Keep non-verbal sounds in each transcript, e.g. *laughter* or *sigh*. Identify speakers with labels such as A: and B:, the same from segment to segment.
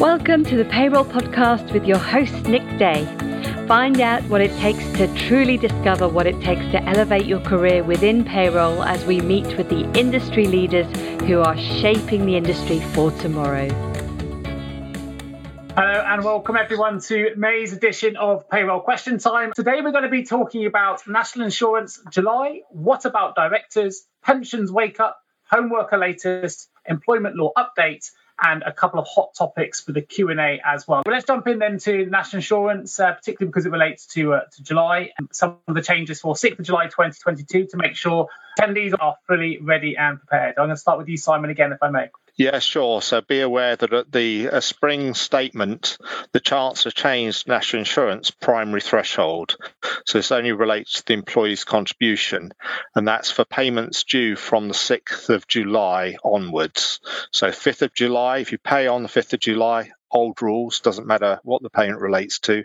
A: Welcome to the Payroll Podcast with your host, Nick Day. Find out what it takes to truly discover what it takes to elevate your career within payroll as we meet with the industry leaders who are shaping the industry for tomorrow.
B: Hello and welcome everyone to May's edition of Payroll Question Time. Today we're going to be talking about National Insurance July, what about directors, pensions wake up, home worker latest, employment law update, and a couple of hot topics for the Q&A as well. But let's jump in then to national insurance, uh, particularly because it relates to, uh, to July. Some of the changes for 6th of July 2022 to make sure attendees are fully ready and prepared. I'm going to start with you, Simon, again, if I may.
C: Yeah, sure. So be aware that at the spring statement, the Chancellor changed national insurance primary threshold. So this only relates to the employee's contribution, and that's for payments due from the 6th of July onwards. So 5th of July, if you pay on the 5th of July, old rules, doesn't matter what the payment relates to.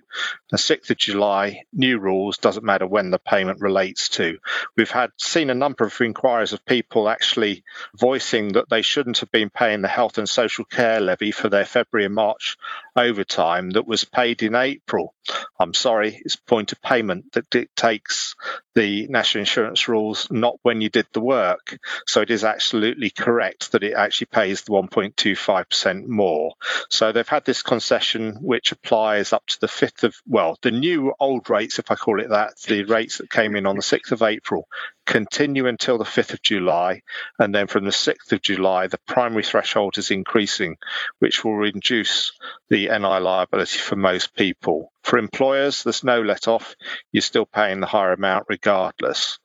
C: The 6th of July, new rules, doesn't matter when the payment relates to. We've had seen a number of inquiries of people actually voicing that they shouldn't have been paying the health and social care levy for their February and March overtime that was paid in April. I'm sorry, it's point of payment that dictates the national insurance rules, not when you did the work. So it is absolutely correct that it actually pays the 1.25% more. So they've had this concession which applies up to the 5th of, well, the new old rates, if I call it that, the rates that came in on the 6th of April, continue until the 5th of July. And then from the 6th of July, the primary threshold is increasing, which will reduce the NI liability for most people. For employers, there's no let off. You're still paying the higher amount regardless.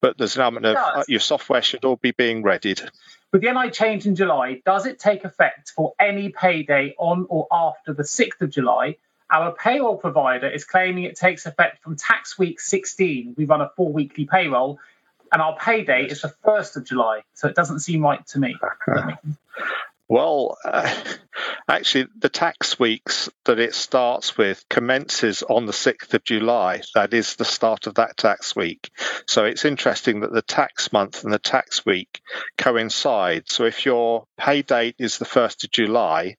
C: But there's an element of uh, your software should all be being readied.
B: With the NI change in July, does it take effect for any payday on or after the 6th of July? Our payroll provider is claiming it takes effect from tax week 16. We run a four weekly payroll, and our payday is the 1st of July. So it doesn't seem right to me. *laughs*
C: Well, uh, *laughs* actually, the tax weeks that it starts with commences on the 6th of July. That is the start of that tax week. So it's interesting that the tax month and the tax week coincide. So if your pay date is the 1st of July,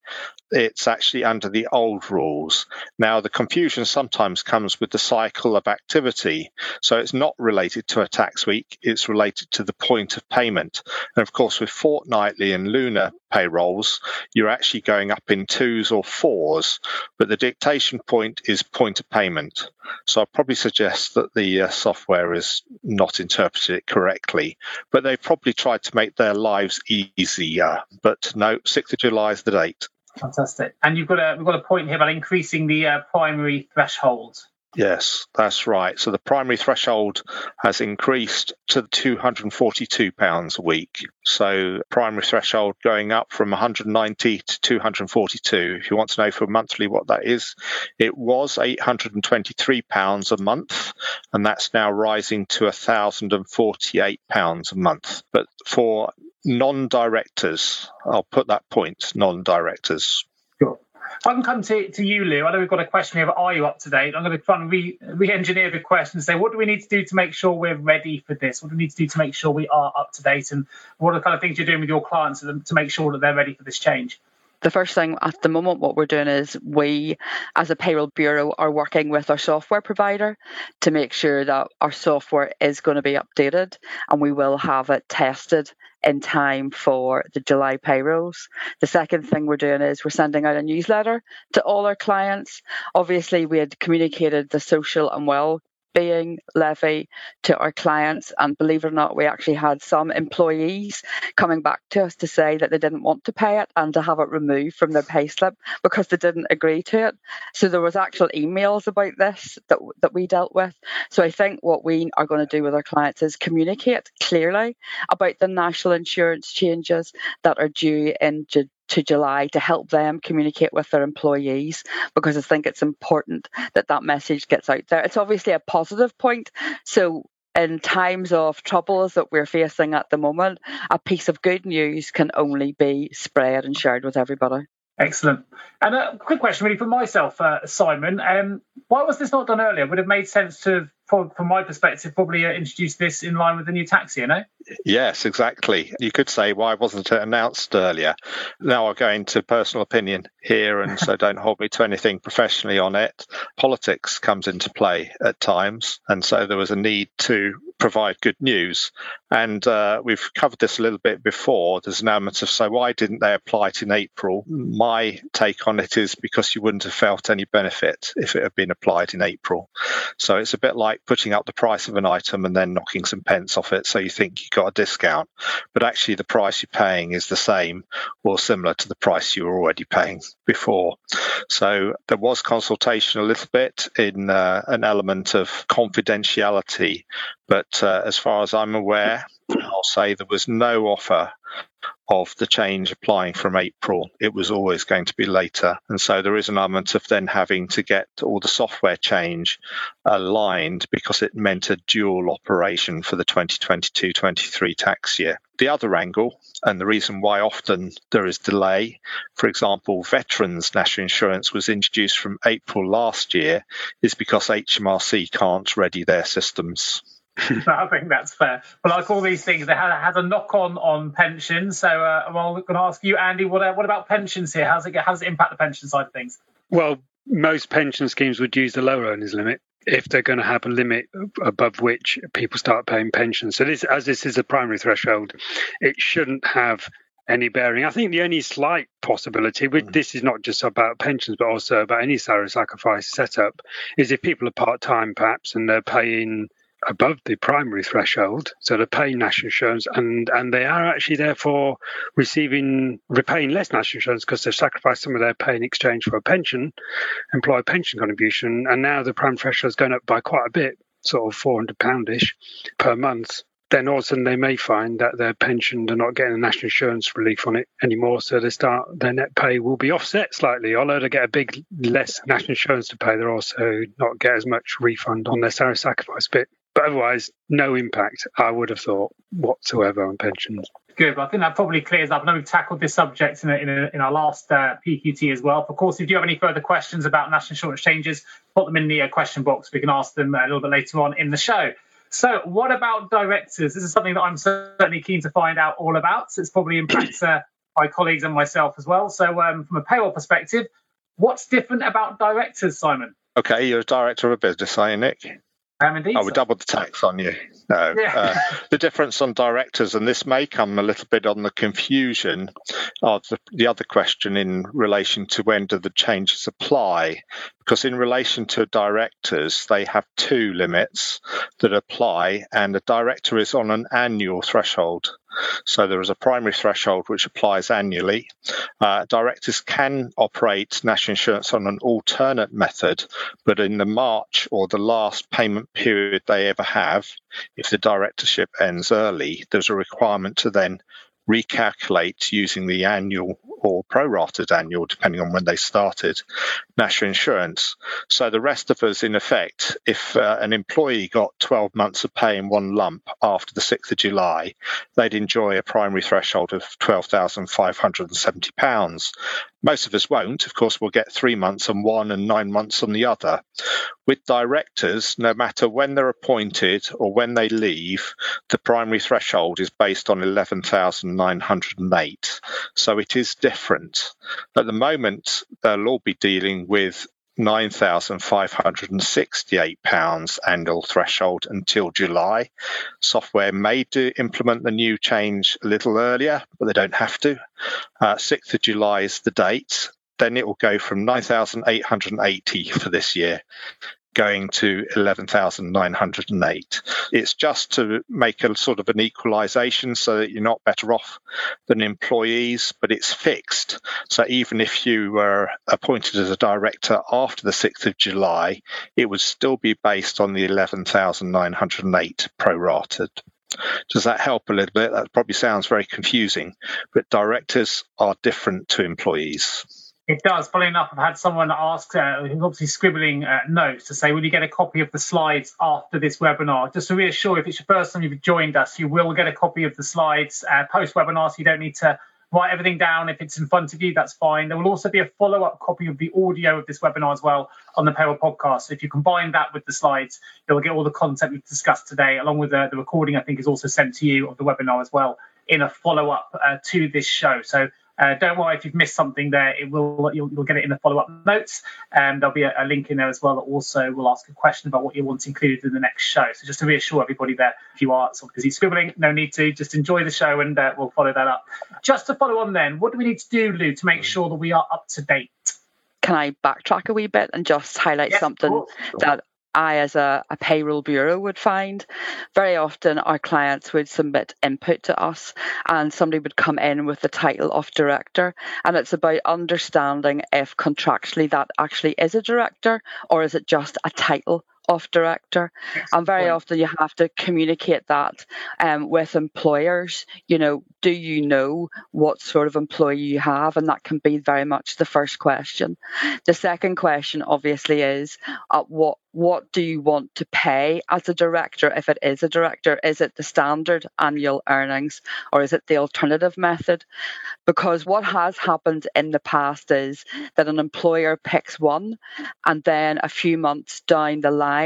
C: it's actually under the old rules. Now, the confusion sometimes comes with the cycle of activity. So it's not related to a tax week, it's related to the point of payment. And of course, with fortnightly and lunar payrolls, you're actually going up in twos or fours, but the dictation point is point of payment. So I'd probably suggest that the uh, software is not interpreted it correctly, but they probably tried to make their lives easier. But no, 6th of July is the date.
B: Fantastic. And you've got a we've got a point here about increasing the uh, primary threshold.
C: Yes, that's right. So the primary threshold has increased to £242 a week. So primary threshold going up from 190 to 242. If you want to know for monthly what that is, it was £823 a month, and that's now rising to £1,048 a month. But for non-directors, I'll put that point, non-directors.
B: Sure. If I can come to, to you, Lou, I know we've got a question here, are you up to date? I'm going to try and re, re-engineer the question and say, what do we need to do to make sure we're ready for this? What do we need to do to make sure we are up to date? And what are the kind of things you're doing with your clients to, to make sure that they're ready for this change?
D: The first thing at the moment, what we're doing is we, as a payroll bureau, are working with our software provider to make sure that our software is going to be updated and we will have it tested in time for the July payrolls. The second thing we're doing is we're sending out a newsletter to all our clients. Obviously, we had communicated the social and well being levy to our clients. And believe it or not, we actually had some employees coming back to us to say that they didn't want to pay it and to have it removed from their payslip because they didn't agree to it. So there was actual emails about this that, that we dealt with. So I think what we are going to do with our clients is communicate clearly about the national insurance changes that are due in to July to help them communicate with their employees because I think it's important that that message gets out there. It's obviously a positive point. So in times of troubles that we're facing at the moment, a piece of good news can only be spread and shared with everybody.
B: Excellent. And a quick question, really, for myself, uh, Simon. Um, why was this not done earlier? Would have made sense to, from, my perspective, probably uh, introduce this in line with the new tax year, no?
C: Yes, exactly. You could say, why wasn't it announced earlier? Now I'll go into personal opinion here, and so don't hold me to anything professionally on it. Politics comes into play at times, and so there was a need to provide good news. And uh, we've covered this a little bit before. There's an element of, so why didn't they apply it in April? My take on it is because you wouldn't have felt any benefit if it had been applied in April. So it's a bit like putting up the price of an item and then knocking some pence off it so you think you got a discount. But actually, the price you're paying is the same or similar to the price you were already paying before. So there was consultation a little bit in uh, an element of confidentiality but uh, as far as I'm aware, I'll say there was no offer of the change applying from April. It was always going to be later. And so there is an element of then having to get all the software change aligned because it meant a dual operation for the 2022 23 tax year. The other angle, and the reason why often there is delay, for example, veterans national insurance was introduced from April last year, is because HMRC can't ready their systems. *laughs*
B: I think that's fair. But like all these things, they had, had a knock on on pensions. So uh, I'm going to ask you, Andy, what, uh, what about pensions here? How's it, how does it impact the pension side of things?
E: Well, most pension schemes would use the lower earnings limit if they're going to have a limit above which people start paying pensions. So this, as this is a primary threshold, it shouldn't have any bearing. I think the only slight possibility, which mm. this is not just about pensions, but also about any salary sacrifice setup, is if people are part time perhaps and they're paying above the primary threshold, so they're paying national insurance, and and they are actually therefore receiving repaying less national insurance because they've sacrificed some of their pay in exchange for a pension, employer pension contribution, and now the primary threshold is going up by quite a bit, sort of four hundred poundish per month. Then all of a sudden they may find that their pension they're not getting a national insurance relief on it anymore, so they start their net pay will be offset slightly. Although they get a big less national insurance to pay, they're also not get as much refund on their salary sacrifice bit. But otherwise, no impact, I would have thought, whatsoever on pensions.
B: Good. I think that probably clears up. I know we've tackled this subject in, a, in, a, in our last uh, PQT as well. Of course, if you have any further questions about national insurance changes, put them in the uh, question box. We can ask them a little bit later on in the show. So, what about directors? This is something that I'm certainly keen to find out all about. It's probably impacts uh, my colleagues and myself as well. So, um, from a payroll perspective, what's different about directors, Simon?
C: Okay, you're a director of a business, are you, Nick?
B: Indeed.
C: Oh, we doubled the tax on you. No. Yeah. Uh, *laughs* the difference on directors, and this may come a little bit on the confusion of the, the other question in relation to when do the changes apply. Because in relation to directors, they have two limits that apply, and the director is on an annual threshold. So there is a primary threshold which applies annually. Uh, directors can operate national insurance on an alternate method, but in the March or the last payment period they ever have, if the directorship ends early, there's a requirement to then recalculate using the annual or prorated annual, depending on when they started, national insurance. So the rest of us, in effect, if uh, an employee got 12 months of pay in one lump after the 6th of July, they'd enjoy a primary threshold of £12,570. Most of us won't. Of course, we'll get three months on one and nine months on the other. With directors, no matter when they're appointed or when they leave, the primary threshold is based on 11,908. So it is different. At the moment, they'll all be dealing with £9,568 annual threshold until July. Software may do implement the new change a little earlier, but they don't have to. Uh, 6th of July is the date. Then it will go from 9,880 for this year going to 11,908. It's just to make a sort of an equalization so that you're not better off than employees, but it's fixed. So even if you were appointed as a director after the 6th of July, it would still be based on the 11,908 prorated. Does that help a little bit? That probably sounds very confusing, but directors are different to employees.
B: It does. Funny enough, I've had someone ask, uh, obviously scribbling uh, notes to say, will you get a copy of the slides after this webinar? Just to reassure, if it's your first time you've joined us, you will get a copy of the slides uh, post webinar, so you don't need to write everything down. If it's in front of you, that's fine. There will also be a follow up copy of the audio of this webinar as well on the Payroll podcast. So if you combine that with the slides, you'll get all the content we've discussed today, along with the, the recording, I think, is also sent to you of the webinar as well in a follow up uh, to this show. So uh, don't worry if you've missed something there. It will you'll, you'll get it in the follow up notes. and um, there'll be a, a, link in there as well that also will ask a question about what you want included in the next show. So just to reassure everybody there, if you are sort of busy scribbling, no need to. Just enjoy the show and uh, we'll follow that up. Just to follow on then, what do we need to do, Lou, to make sure that we are up to date?
D: Can I backtrack a wee bit and just highlight yes, something that I, as a, a, payroll bureau, would find very often our clients would submit input to us, and somebody would come in with the title of director. And it's about understanding if contractually that actually is a director or is it just a title of director. And very often you have to communicate that um, with employers. You know, do you know what sort of employee you have? And that can be very much the first question. The second question, obviously, is uh, what what do you want to pay as a director if it is a director? Is it the standard annual earnings or is it the alternative method? Because what has happened in the past is that an employer picks one and then a few months down the line,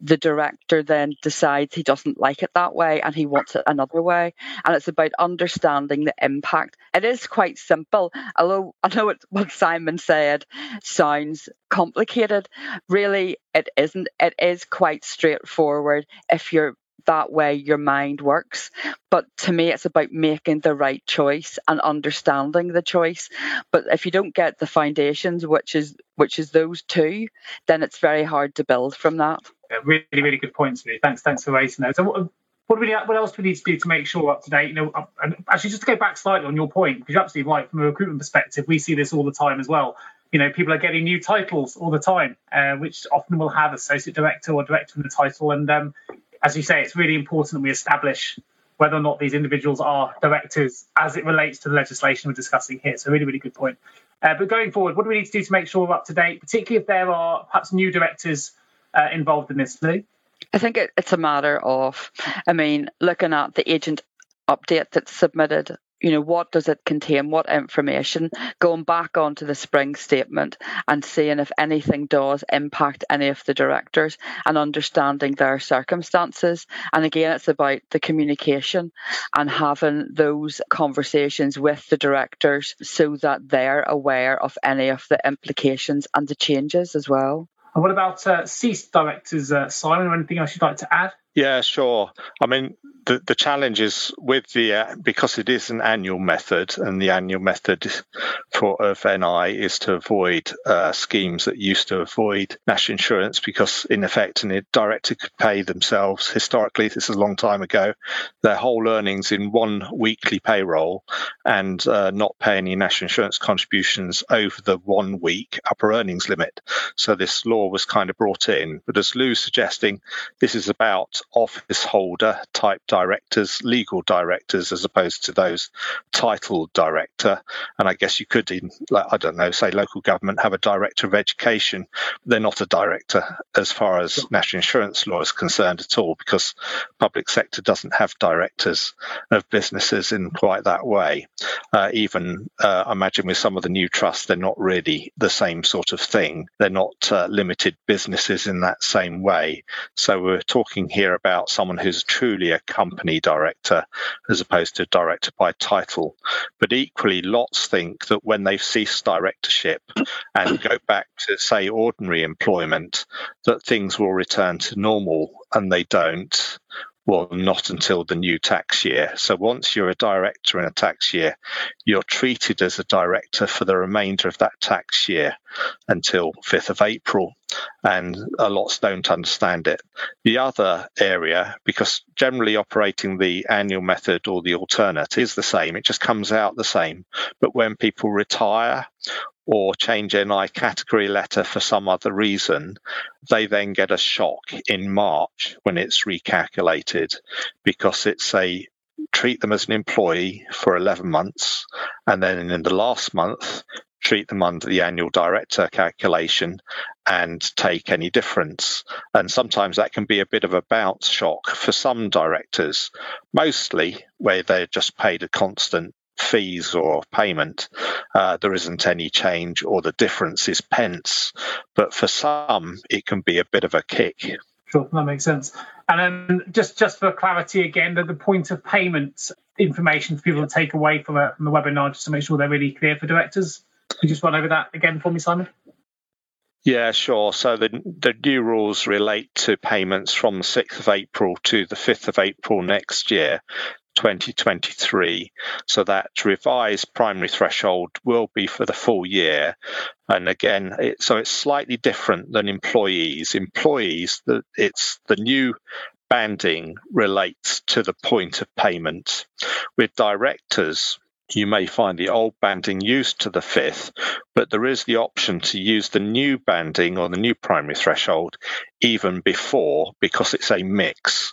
D: the director then decides he doesn't like it that way and he wants it another way. And it's about understanding the impact. It is quite simple, although I know what Simon said sounds complicated. Really, it isn't. It is quite straightforward if you're that way your mind works. But to me, it's about making the right choice and understanding the choice. But if you don't get the foundations, which is which is those two, then it's very hard to build from that.
B: Yeah, really, really good points, Lee. Thanks, thanks for raising those. So what, what, do we, what else do we need to do to make sure we're up to date? You know, and actually, just to go back slightly on your point, because you're absolutely right. From a recruitment perspective, we see this all the time as well you know, people are getting new titles all the time, uh, which often will have associate director or director in the title. And um, as you say, it's really important that we establish whether or not these individuals are directors as it relates to the legislation we're discussing here. So, really, really good point. Uh, but going forward, what do we need to do to make sure we're up to date, particularly if there are perhaps new directors uh, involved in this, Lou?
D: I think it, it's a matter of, I mean, looking at the agent update that's submitted you know what does it contain? What information? Going back onto the spring statement and seeing if anything does impact any of the directors and understanding their circumstances. And again it's about the communication and having those conversations with the directors so that they're aware of any of the implications and the changes as well.
B: And what about uh, ceased directors uh, simon anything else you'd like to add
C: yeah, sure. I mean, the, the challenge is with the uh, because it is an annual method, and the annual method for of NI is to avoid uh, schemes that used to avoid national insurance because, in effect, a director could pay themselves. Historically, this is a long time ago, their whole earnings in one weekly payroll and uh, not pay any national insurance contributions over the one week upper earnings limit. So this law was kind of brought in. But as Lou's suggesting, this is about office holder type directors, legal directors, as opposed to those titled director. And I guess you could, in, I don't know, say local government have a director of education. They're not a director as far as national insurance law is concerned at all, because public sector doesn't have directors of businesses in quite that way. Uh, even uh, imagine with some of the new trusts, they're not really the same sort of thing. They're not uh, limited businesses in that same way. So we're talking here about someone who's truly a company director as opposed to director by title. But equally, lots think that when they've ceased directorship and go back to, say, ordinary employment, that things will return to normal, and they don't. Well, not until the new tax year. So once you're a director in a tax year, you're treated as a director for the remainder of that tax year until 5th of April. And a lot don't understand it. The other area, because generally operating the annual method or the alternate is the same, it just comes out the same. But when people retire or change NI category letter for some other reason, they then get a shock in March when it's recalculated because it's a treat them as an employee for 11 months and then in the last month treat them under the annual director calculation and take any difference. And sometimes that can be a bit of a bounce shock for some directors, mostly where they're just paid a constant fees or payment, uh, there isn't any change or the difference is pence. But for some, it can be a bit of a kick.
B: Sure, that makes sense. And then just just for clarity again, the, the point of payment information for people to take away from, a, from the webinar, just to make sure they're really clear for directors. Can you just run over that again for me, Simon?
C: Yeah, sure. So the the new rules relate to payments from the 6th of April to the 5th of April next year. 2023. So that revised primary threshold will be for the full year. And again, it, so it's slightly different than employees. Employees, the, it's the new banding relates to the point of payment. With directors, you may find the old banding used to the fifth, but there is the option to use the new banding or the new primary threshold even before because it's a mix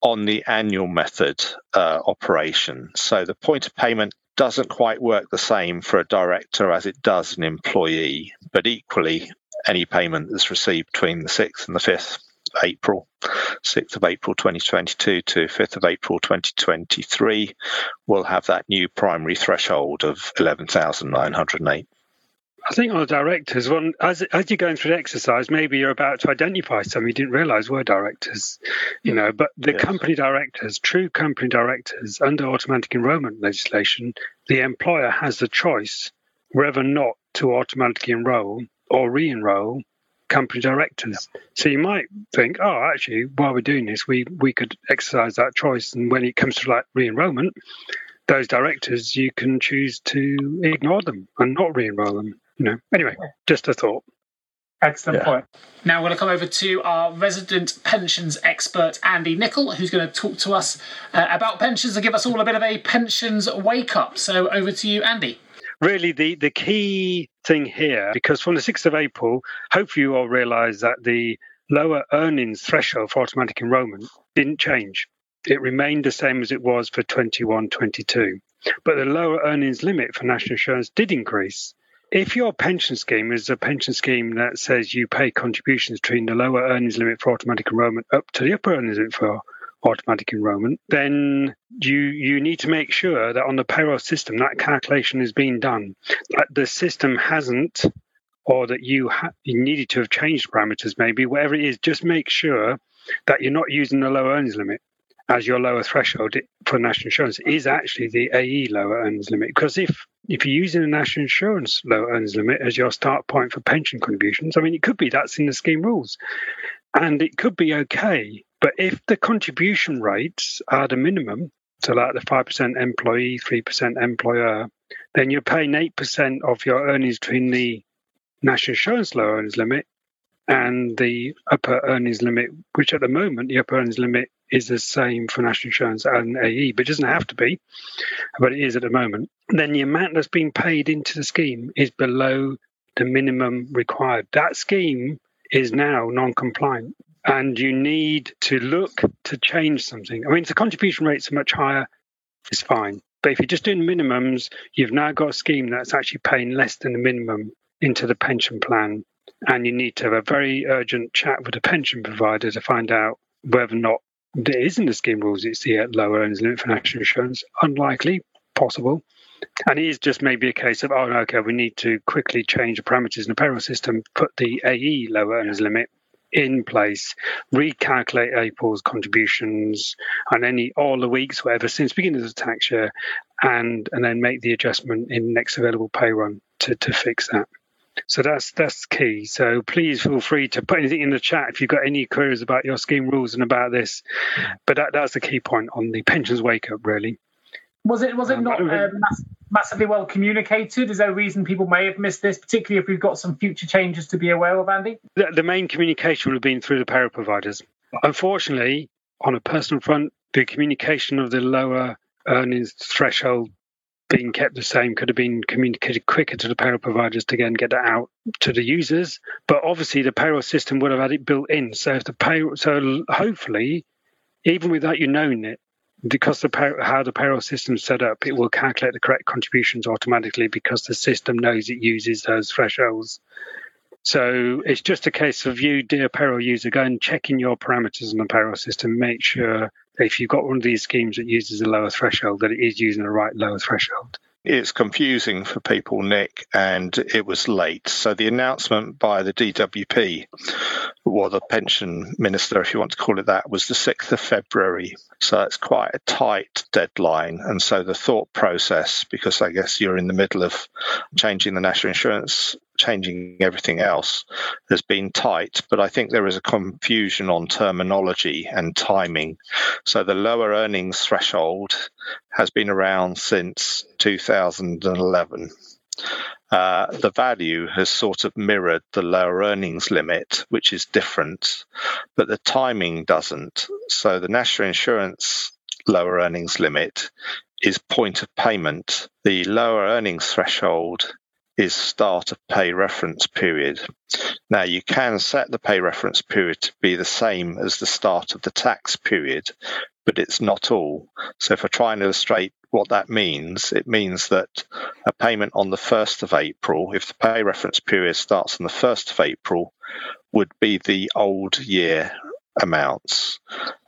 C: on the annual method uh, operation. So the point of payment doesn't quite work the same for a director as it does an employee, but equally, any payment that's received between the 6th and the 5th April, 6th of April 2022 to 5th of April 2023, we'll have that new primary threshold of 11,908.
E: I think on the directors, one as as you're going through the exercise, maybe you're about to identify some you didn't realise were directors, you know. But the yes. company directors, true company directors, under automatic enrolment legislation, the employer has the choice whether or not to automatically enrol or re-enroll company directors. So you might think, oh, actually, while we're doing this, we we could exercise that choice, and when it comes to like re-enrollment, those directors you can choose to ignore them and not re-enroll them. You know. Anyway, just a thought.
B: Excellent yeah. point. Now we're going to come over to our resident pensions expert, Andy Nicholls, who's going to talk to us uh, about pensions and give us all a bit of a pensions wake up. So over to you, Andy
E: really the, the key thing here, because from the 6th of April, hopefully you all realise that the lower earnings threshold for automatic enrolment didn't change. It remained the same as it was for 21 22. But the lower earnings limit for national insurance did increase. If your pension scheme is a pension scheme that says you pay contributions between the lower earnings limit for automatic enrolment up to the upper earnings limit for automatic enrolment, then you you need to make sure that on the payroll system that calculation is being done. That the system hasn't, or that you ha- you needed to have changed parameters, maybe whatever it is. Just make sure that you're not using the lower earnings limit as your lower threshold for national insurance is actually the AE lower earnings limit. Because if if you're using the national insurance lower earnings limit as your start point for pension contributions, I mean, it could be that's in the scheme rules, and it could be okay but if the contribution rates are the minimum, so like the 5% employee, 3% employer, then you're paying 8% of your earnings between the national insurance low earnings limit and the upper earnings limit, which at the moment, the upper earnings limit is the same for national insurance and AE, but it doesn't have to be, but it is at the moment. Then the amount that's being paid into the scheme is below the minimum required. That scheme is now non compliant and you need to look to change something. I mean, if the contribution rates are much higher, it's fine. But if you're just doing minimums, you've now got a scheme that's actually paying less than the minimum into the pension plan. And you need to have a very urgent chat with the pension provider to find out whether or not there is in the scheme rules it's the lower earnings limit for national insurance. Unlikely, possible. And it is just maybe a case of, oh, no, okay, we need to quickly change the parameters in the payroll system, put the AE lower earnings limit in place, recalculate April's contributions and any all the weeks, whatever, since beginning of the tax year, and and then make the adjustment in next available pay run to, to fix that. So that's that's key. So please feel free to put anything in the chat if you've got any queries about your scheme rules and about this. But that, that's the key point on the pensions wake up, really.
B: Was it was it um, not massively well communicated? Is there a reason people may have missed this, particularly if we've got some future changes to be aware of, Andy?
E: The, the main communication would have been through the payroll providers. Unfortunately, on a personal front, the communication of the lower earnings threshold being kept the same could have been communicated quicker to the payroll providers to again get that out to the users. But obviously, the payroll system would have had it built in. So if the payroll, so hopefully, even without you knowing it, because pay- how the payroll system is set up, it will calculate the correct contributions automatically because the system knows it uses those thresholds. So it's just a case of you, dear payroll user, go and check in your parameters in the payroll system, make sure if you've got one of these schemes that uses a lower threshold, that it is using the right lower threshold.
C: It's confusing for people, Nick, and it was late. So the announcement by the DWP, or the pension minister, if you want to call it that, was the 6th of February. So it's quite a tight deadline. And so the thought process, because I guess you're in the middle of changing the national insurance changing everything else has been tight, but I think there is a confusion on terminology and timing. So the lower earnings threshold has been around since 2011. Uh, the value has sort of mirrored the lower earnings limit, which is different, but the timing doesn't. So the national insurance lower earnings limit is point of payment. The lower earnings threshold is start of pay reference period. Now, you can set the pay reference period to be the same as the start of the tax period, but it's not all. So, if I try and illustrate what that means, it means that a payment on the 1st of April, if the pay reference period starts on the 1st of April, would be the old year amounts.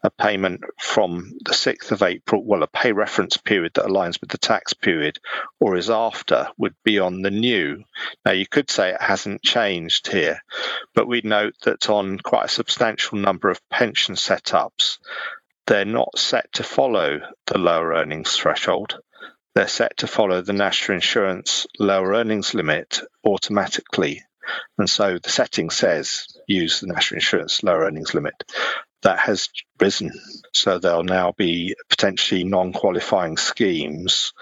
C: A payment from the 6th of April, well, a pay reference period that aligns with the tax period or is after would be on the new. Now, you could say it hasn't changed here, but we note that on quite a substantial number of pension setups, they're not set to follow the lower earnings threshold. They're set to follow the national insurance lower earnings limit automatically and so the setting says use the national insurance lower earnings limit. That has risen. So there'll now be potentially non qualifying schemes.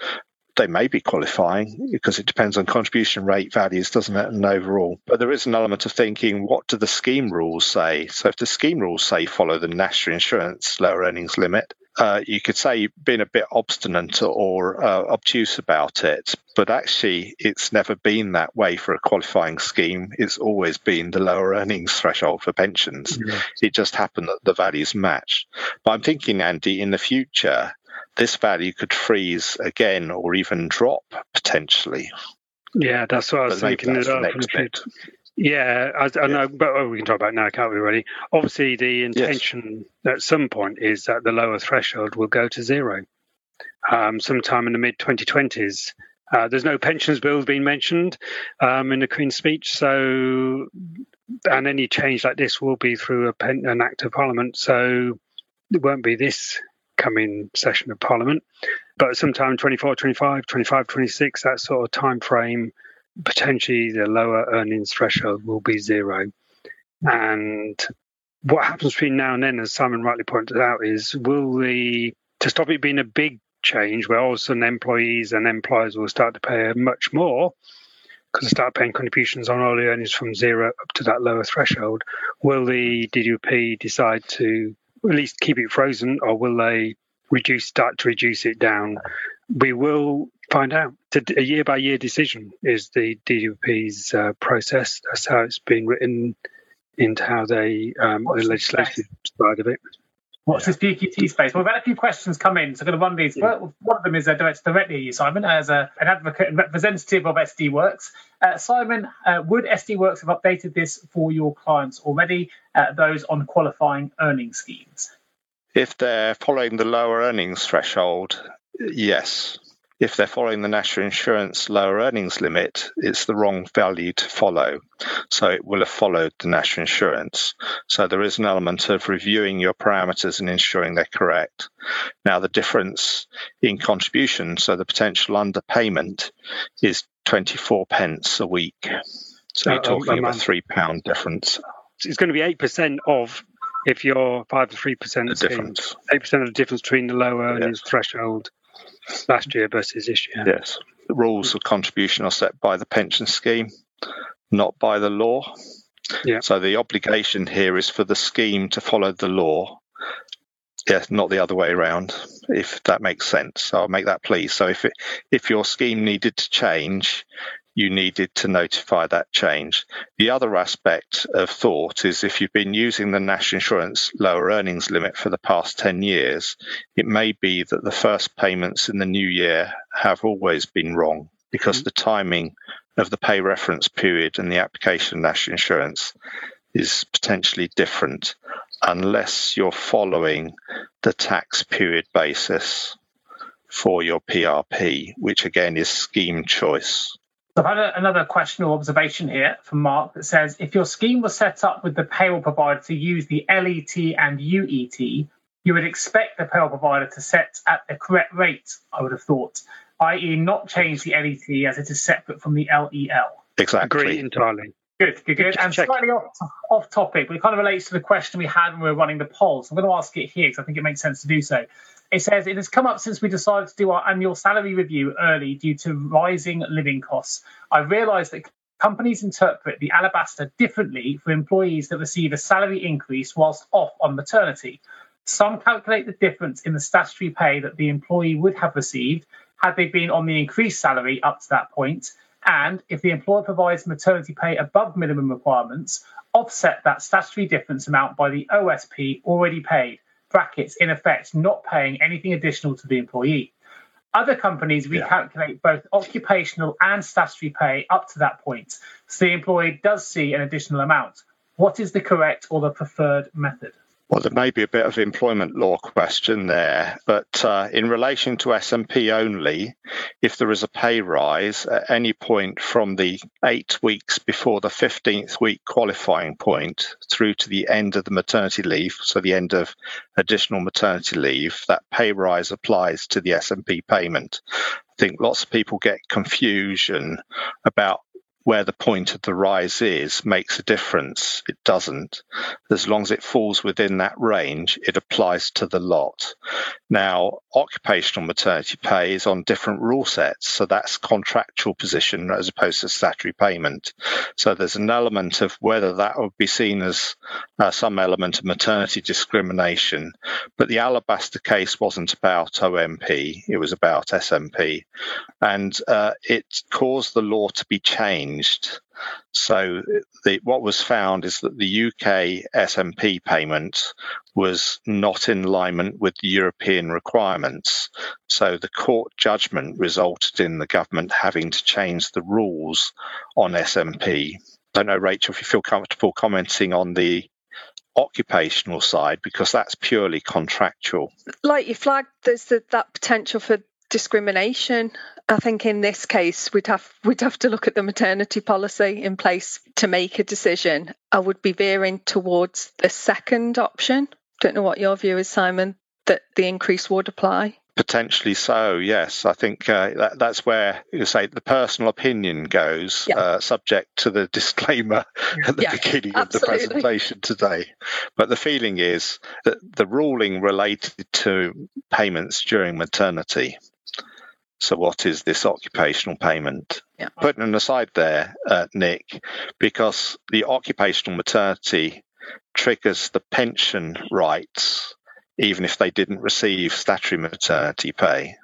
C: They may be qualifying because it depends on contribution rate values, doesn't it, and overall. But there is an element of thinking what do the scheme rules say? So if the scheme rules say follow the national insurance lower earnings limit, uh, you could say being a bit obstinate or uh, obtuse about it, but actually it's never been that way for a qualifying scheme. It's always been the lower earnings threshold for pensions. It just happened that the values matched. But I'm thinking, Andy, in the future, this value could freeze again or even drop potentially.
E: Yeah, that's what I was thinking. Yeah, I, I know, but oh, we can talk about now, can't we? Really, obviously, the intention yes. at some point is that the lower threshold will go to zero, um, sometime in the mid 2020s. Uh, there's no pensions bill being mentioned um, in the Queen's speech, so and any change like this will be through pen, an act of Parliament. So it won't be this coming session of Parliament, but sometime 24, 25, 25, 26, that sort of time frame potentially the lower earnings threshold will be zero. And what happens between now and then, as Simon rightly pointed out, is will the to stop it being a big change where all of a sudden employees and employers will start to pay much more because they start paying contributions on all the earnings from zero up to that lower threshold. Will the DWP decide to at least keep it frozen, or will they reduce start to reduce it down? We will find out. A year by year decision is the DWP's uh, process. That's how it's been written into how they um, the legislative side of it.
B: What's this PQT space? Well, we've had a few questions come in, so I'm going to run these. Yeah. One of them is uh, directed directly at you, Simon, as a, an advocate and representative of SD Worx. Uh, Simon, uh, would SD Worx have updated this for your clients already, uh, those on qualifying earning schemes?
C: If they're following the lower earnings threshold, yes if they're following the national insurance lower earnings limit, it's the wrong value to follow. So it will have followed the national insurance. So there is an element of reviewing your parameters and ensuring they're correct. Now, the difference in contribution, so the potential underpayment, is 24 pence a week. So you're uh, talking uh, about a three pound difference.
E: It's going to be 8% of if you're 5 to 3% the difference. 8% of the difference between the lower earnings threshold last year versus this year.
C: Yes. The rules of contribution are set by the pension scheme, not by the law. Yeah. So the obligation here is for the scheme to follow the law. Yeah, not the other way around, if that makes sense. So I'll make that please. So if it, if your scheme needed to change, you needed to notify that change. The other aspect of thought is if you've been using the national insurance lower earnings limit for the past 10 years, it may be that the first payments in the new year have always been wrong because mm-hmm. the timing of the pay reference period and the application of national insurance is potentially different unless you're following the tax period basis for your PRP, which again is scheme choice.
B: I've had a, another question or observation here from Mark that says if your scheme was set up with the payroll provider to use the LET and UET, you would expect the payroll provider to set at the correct rate, I would have thought, i.e., not change the LET as it is separate from the LEL.
C: Exactly.
E: Agree entirely.
B: Good, good, good. And slightly off, off topic, but it kind of relates to the question we had when we were running the polls. I'm going to ask it here because I think it makes sense to do so. It says it has come up since we decided to do our annual salary review early due to rising living costs. I realised that companies interpret the Alabaster differently for employees that receive a salary increase whilst off on maternity. Some calculate the difference in the statutory pay that the employee would have received had they been on the increased salary up to that point, and if the employer provides maternity pay above minimum requirements, offset that statutory difference amount by the OSP already paid, brackets, in effect, not paying anything additional to the employee. Other companies recalculate yeah. both occupational and statutory pay up to that point, so the employee does see an additional amount. What is the correct or the preferred method?
C: Well, there may be a bit of employment law question there, but uh, in relation to SMP only, if there is a pay rise at any point from the eight weeks before the 15th week qualifying point through to the end of the maternity leave, so the end of additional maternity leave, that pay rise applies to the SMP payment. I think lots of people get confusion about where the point of the rise is makes a difference. It doesn't. As long as it falls within that range, it applies to the lot. Now, occupational maternity pay is on different rule sets, so that's contractual position as opposed to statutory payment. So there's an element of whether that would be seen as uh, some element of maternity discrimination. But the Alabaster case wasn't about OMP, it was about SMP. And uh, it caused the law to be changed changed. So the, what was found is that the UK SMP payment was not in alignment with the European requirements. So the court judgment resulted in the government having to change the rules on SMP. I don't know, Rachel, if you feel comfortable commenting on the occupational side because that's purely contractual.
F: Like you flagged, there's the, that potential for discrimination. I think in this case we'd have we'd have to look at the maternity policy in place to make a decision. I would be veering towards the second option. Don't know what your view is, Simon, that the increase would apply.
C: Potentially so, yes. I think uh, that, that's where you say the personal opinion goes, yeah. uh, subject to the *laughs* disclaimer at the yeah, beginning absolutely. of the presentation today. But the feeling is that the ruling related to payments during maternity so, what is this occupational payment? Yeah. Putting an aside there, uh, Nick, because the occupational maternity triggers the pension rights, even if they didn't receive statutory maternity pay,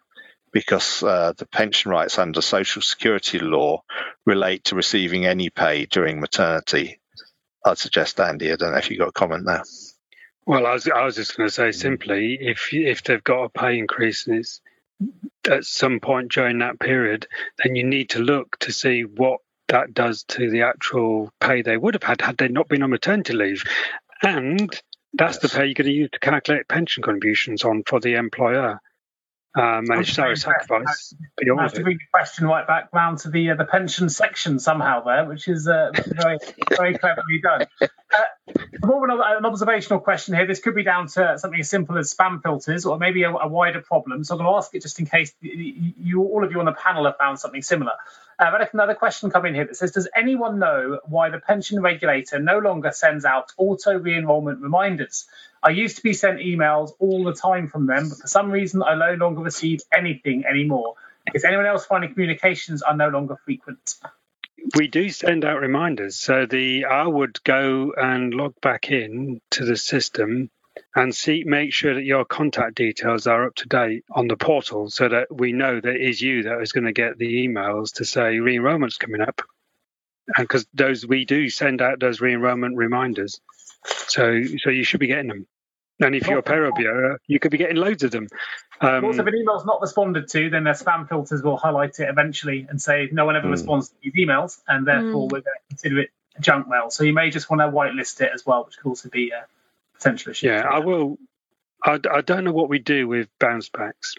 C: because uh, the pension rights under social security law relate to receiving any pay during maternity. I'd suggest, Andy, I don't know if you've got a comment there.
E: Well, I was, I was just going to say simply, if if they've got a pay increase and it's at some point during that period, then you need to look to see what that does to the actual pay they would have had had they not been on maternity leave. And that's yes. the pay you're going to use to calculate pension contributions on for the employer um, managed salary sacrifice
B: I have to bring the question right back round to the uh, the pension section somehow there, which is uh, very very cleverly done. Uh, more of an, observational question here. This could be down to something as simple as spam filters, or maybe a, a wider problem. So I'm going to ask it just in case you, all of you on the panel have found something similar. Uh, another question come in here that says, does anyone know why the pension regulator no longer sends out auto re-enrollment reminders? I used to be sent emails all the time from them, but for some reason I no longer receive anything anymore. Is anyone else finding communications are no longer frequent?
E: We do send out reminders. So the I would go and log back in to the system and see make sure that your contact details are up to date on the portal so that we know that it is you that is going to get the emails to say re-enrollment's coming up and because those we do send out those re-enrollment reminders so so you should be getting them And if you're a payroll bureau, you could be getting loads of them. Um,
B: also, if an email's not responded to, then their spam filters will highlight it eventually and say no one ever mm. responds to these emails, and therefore mm. we're going to consider it junk mail. So you may just want to whitelist it as well, which could also be a potential issue.
E: Yeah, I will. I, I don't know what we do with bounce backs.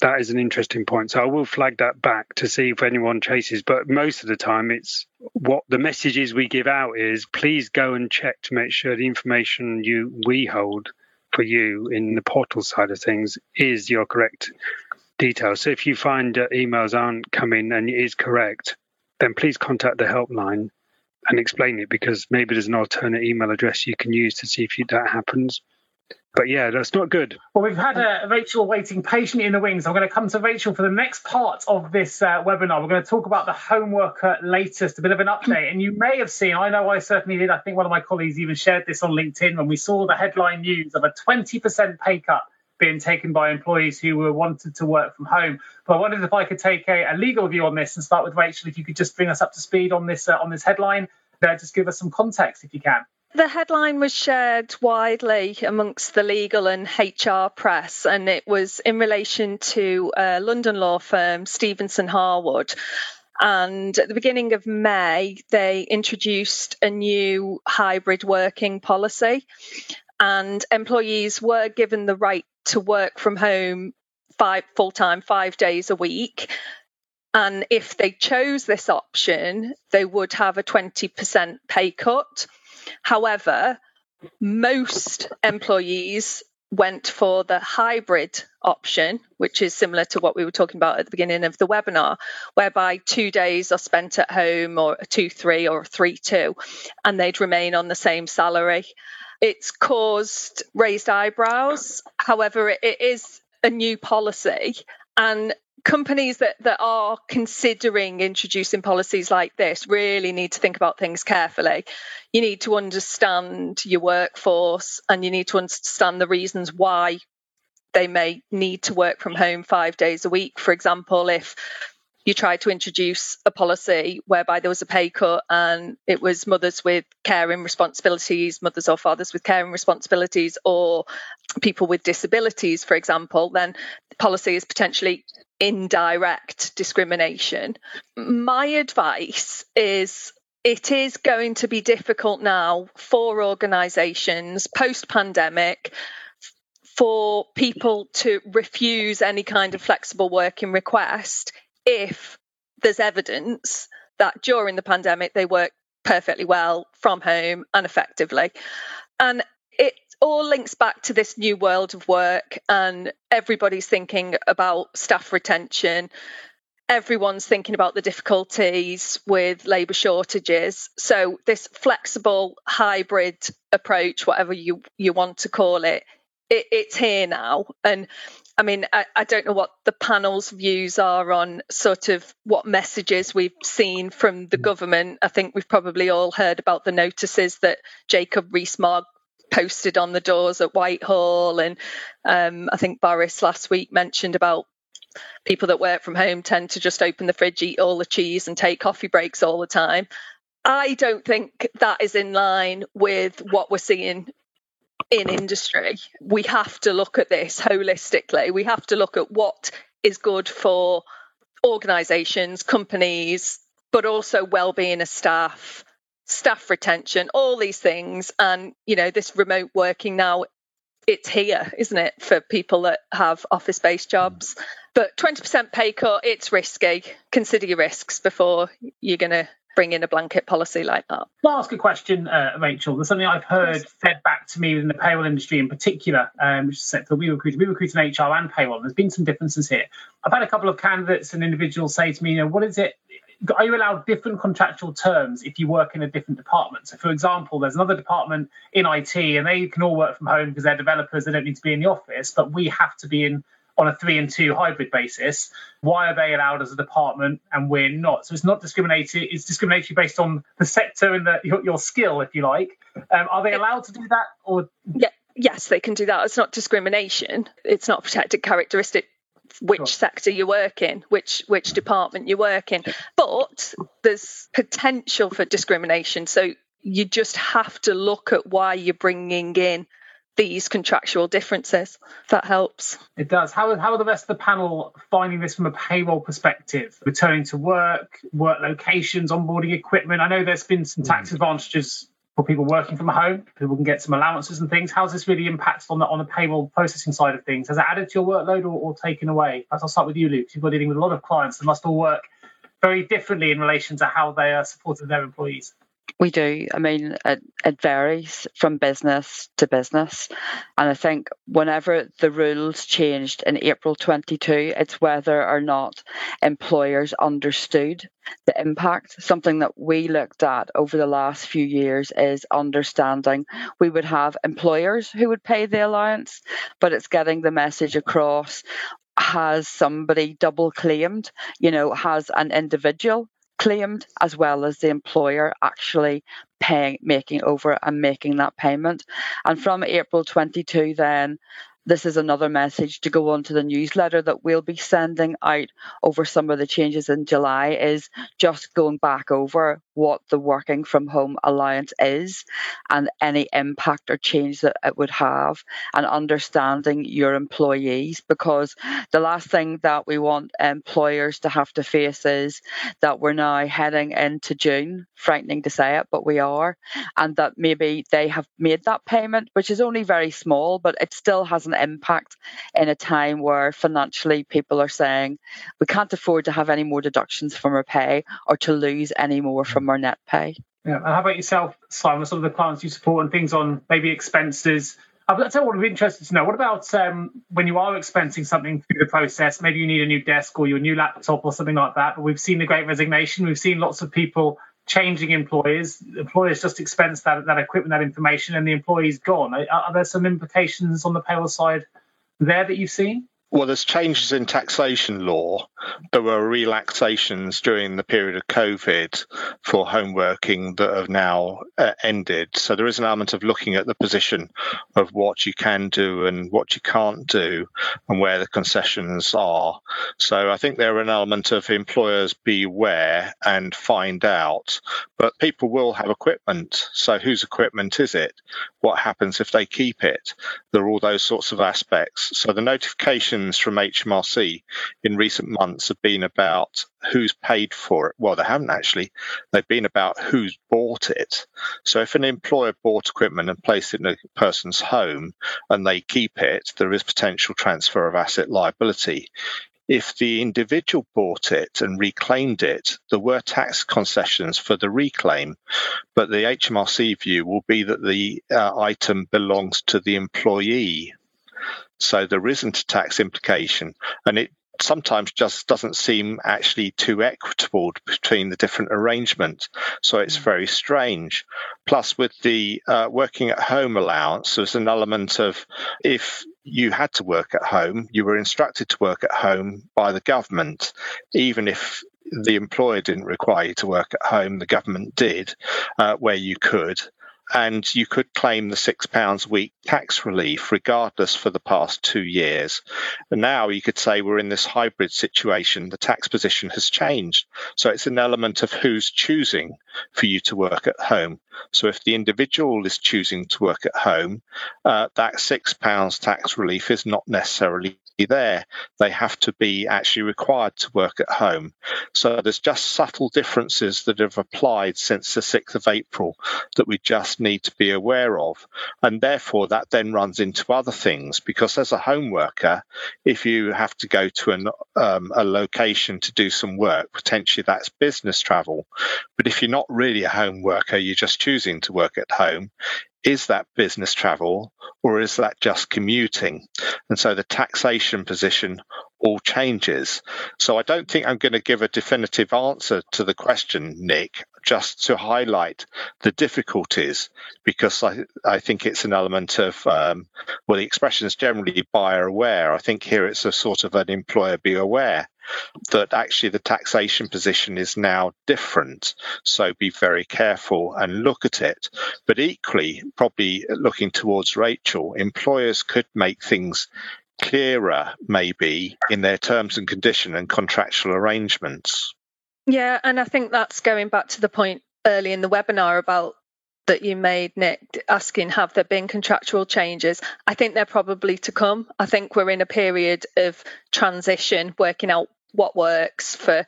E: That is an interesting point. So I will flag that back to see if anyone chases. But most of the time, it's what the messages we give out is please go and check to make sure the information you we hold for you in the portal side of things is your correct details. So if you find that emails aren't coming and it is correct, then please contact the helpline and explain it because maybe there's an alternate email address you can use to see if you, that happens. But yeah, that's not good.
B: Well, we've had uh, Rachel waiting patiently in the wings. I'm going to come to Rachel for the next part of this uh, webinar. We're going to talk about the home worker latest, a bit of an update. And you may have seen, I know I certainly did, I think one of my colleagues even shared this on LinkedIn when we saw the headline news of a 20% pay cut being taken by employees who were wanted to work from home. But I wondered if I could take a, a legal view on this and start with Rachel. If you could just bring us up to speed on this uh, on this headline, there, just give us some context if you can.
F: The headline was shared widely amongst the legal and HR press, and it was in relation to a London law firm, Stephenson Harwood. And at the beginning of May, they introduced a new hybrid working policy, and employees were given the right to work from home five full time, five days a week. And if they chose this option, they would have a 20% pay cut. However, most employees went for the hybrid option, which is similar to what we were talking about at the beginning of the webinar, whereby two days are spent at home, or a two, three, or a three, two, and they'd remain on the same salary. It's caused raised eyebrows. However, it is a new policy, and companies that, that are considering introducing policies like this really need to think about things carefully. You need to understand your workforce and you need to understand the reasons why they may need to work from home five days a week. For example, if you tried to introduce a policy whereby there was a pay cut and it was mothers with caring responsibilities, mothers or fathers with caring responsibilities, or people with disabilities, for example, then the policy is potentially indirect discrimination. My advice is it is going to be difficult now for organisations post pandemic for people to refuse any kind of flexible working request if there's evidence that during the pandemic they worked perfectly well from home and effectively. And it all links back to this new world of work, and everybody's thinking about staff retention. Everyone's thinking about the difficulties with labour shortages. So, this flexible hybrid approach, whatever you, you want to call it, it it's here now. And I mean, I, I, don't know what the panel's views are on sort of what messages we've seen from the government. I think we've probably all heard about the notices that Jacob Rees-Mogg posted on the doors at Whitehall, and um, I think Boris last week mentioned about people that work from home tend to just open the fridge, eat all the cheese, and take coffee breaks all the time. I don't think that is in line with what we're seeing in industry. We have to look at this holistically. We have to look at what is good for organisations, companies, but also well-being of staff, staff retention, all these things. And you know, this remote working now, it's here, isn't it, for people that have office-based mm. jobs. But 20% pay cut, it's risky. Consider your risks before you're going to bring in a blanket policy like that.
B: I'll ask a question, uh, Rachel. There's something I've heard fed back to me within the payroll industry in particular, um, which is sector we recruit. We recruit in HR and payroll. There's been some differences here. I've had a couple of candidates and individuals say to me, you know, what is it? Are you allowed different contractual terms if you work in a different department? So, for example, there's another department in IT and they can all work from home because they're developers, they don't need to be in the office, but we have to be in on a three and two hybrid basis. Why are they allowed as a department and we're not? So it's not discriminatory. It's discriminatory based on the sector and the, your, your skill, if you like. Um, are they allowed to do that? Or
F: yeah, yes, they can do that. It's not discrimination. It's not protected characteristic which sure. sector you work in, which which department you work in. But there's potential for discrimination. So you just have to look at why you're bringing in these contractual differences. That helps.
B: It does. How, how are the rest of the panel finding this from a payroll perspective? Returning to work, work locations, onboarding equipment. I know there's been some tax hmm. advantages for people working from home. People can get some allowances and things. How's this really impacted on the on the payroll processing side of things? Has it added to your workload or, or taken away? Perhaps I'll start with you, Lou. You've been dealing with a lot of clients that must all work very differently in relation to how they are supporting their employees.
D: We do. I mean, it, it varies from business to business. And I think whenever the rules changed in April 22, it's whether or not employers understood the impact. Something that we looked at over the last few years is understanding we would have employers who would pay the allowance, but it's getting the message across has somebody double claimed, you know, has an individual claimed as well as the employer actually paying making over and making that payment. And from april 22 then this is another message to go on to the newsletter that we'll be sending out over some of the changes in July is just going back over what the working from home allowance is and any impact or change that it would have and understanding your employees because the last thing that we want employers to have to face is that we're now heading into June frightening to say it but we are and that maybe they have made that payment which is only very small but it still has an impact in a time where financially people are saying we can't afford to have any more deductions from our pay or to lose any more from our net pay.
B: Yeah. And how about yourself, Simon? Some of the clients you support and things on maybe expenses. I'll tell you what I'm interested to know. What about um, when you are expensing something through the process? Maybe you need a new desk or your new laptop or something like that. But we've seen the great resignation. We've seen lots of people changing employers. Employers just expense that, that equipment, that information, and the employee's gone. Are, are there some implications on the payroll side there that you've seen?
C: Well, there's changes in taxation law. There were relaxations during the period of COVID for home working that have now uh, ended. So there is an element of looking at the position of what you can do and what you can't do and where the concessions are. So I think there are an element of employers beware and find out. But people will have equipment. So whose equipment is it? What happens if they keep it? There are all those sorts of aspects. So the notifications from HMRC in recent months have been about who's paid for it. Well, they haven't actually. They've been about who's bought it. So if an employer bought equipment and placed it in a person's home and they keep it, there is potential transfer of asset liability. If the individual bought it and reclaimed it, there were tax concessions for the reclaim, but the HMRC view will be that the uh, item belongs to the employee so there isn't a tax implication. And it sometimes just doesn't seem actually too equitable between the different arrangements. So it's mm. very strange. Plus, with the uh, working at home allowance, there's an element of if you had to work at home, you were instructed to work at home by the government, even if the employer didn't require you to work at home, the government did, uh, where you could and you could claim the £6 a week tax relief regardless for the past two years. And now you could say we're in this hybrid situation. The tax position has changed. So it's an element of who's choosing for you to work at home. So if the individual is choosing to work at home, uh, that £6 tax relief is not necessarily there. They have to be actually required to work at home. So there's just subtle differences that have applied since the 6th of April that we just need to be aware of. And therefore, that then runs into other things because as a home worker, if you have to go to an, um, a location to do some work, potentially that's business travel. But if you're not really a home worker, you're just choosing to work at home, is that business travel or is that just commuting? And so the taxation position all changes. So I don't think I'm going to give a definitive answer to the question, Nick, just to highlight the difficulties, because I, I think it's an element of, um, well, the expression is generally buyer aware. I think here it's a sort of an employer be aware that actually the taxation position is now different. So be very careful and look at it. But equally, probably looking towards Rachel, employers could make things clearer, maybe, in their terms and condition and contractual arrangements.
F: Yeah, and I think that's going back to the point early in the webinar about that you made, Nick, asking have there been contractual changes? I think they're probably to come. I think we're in a period of transition, working out what works for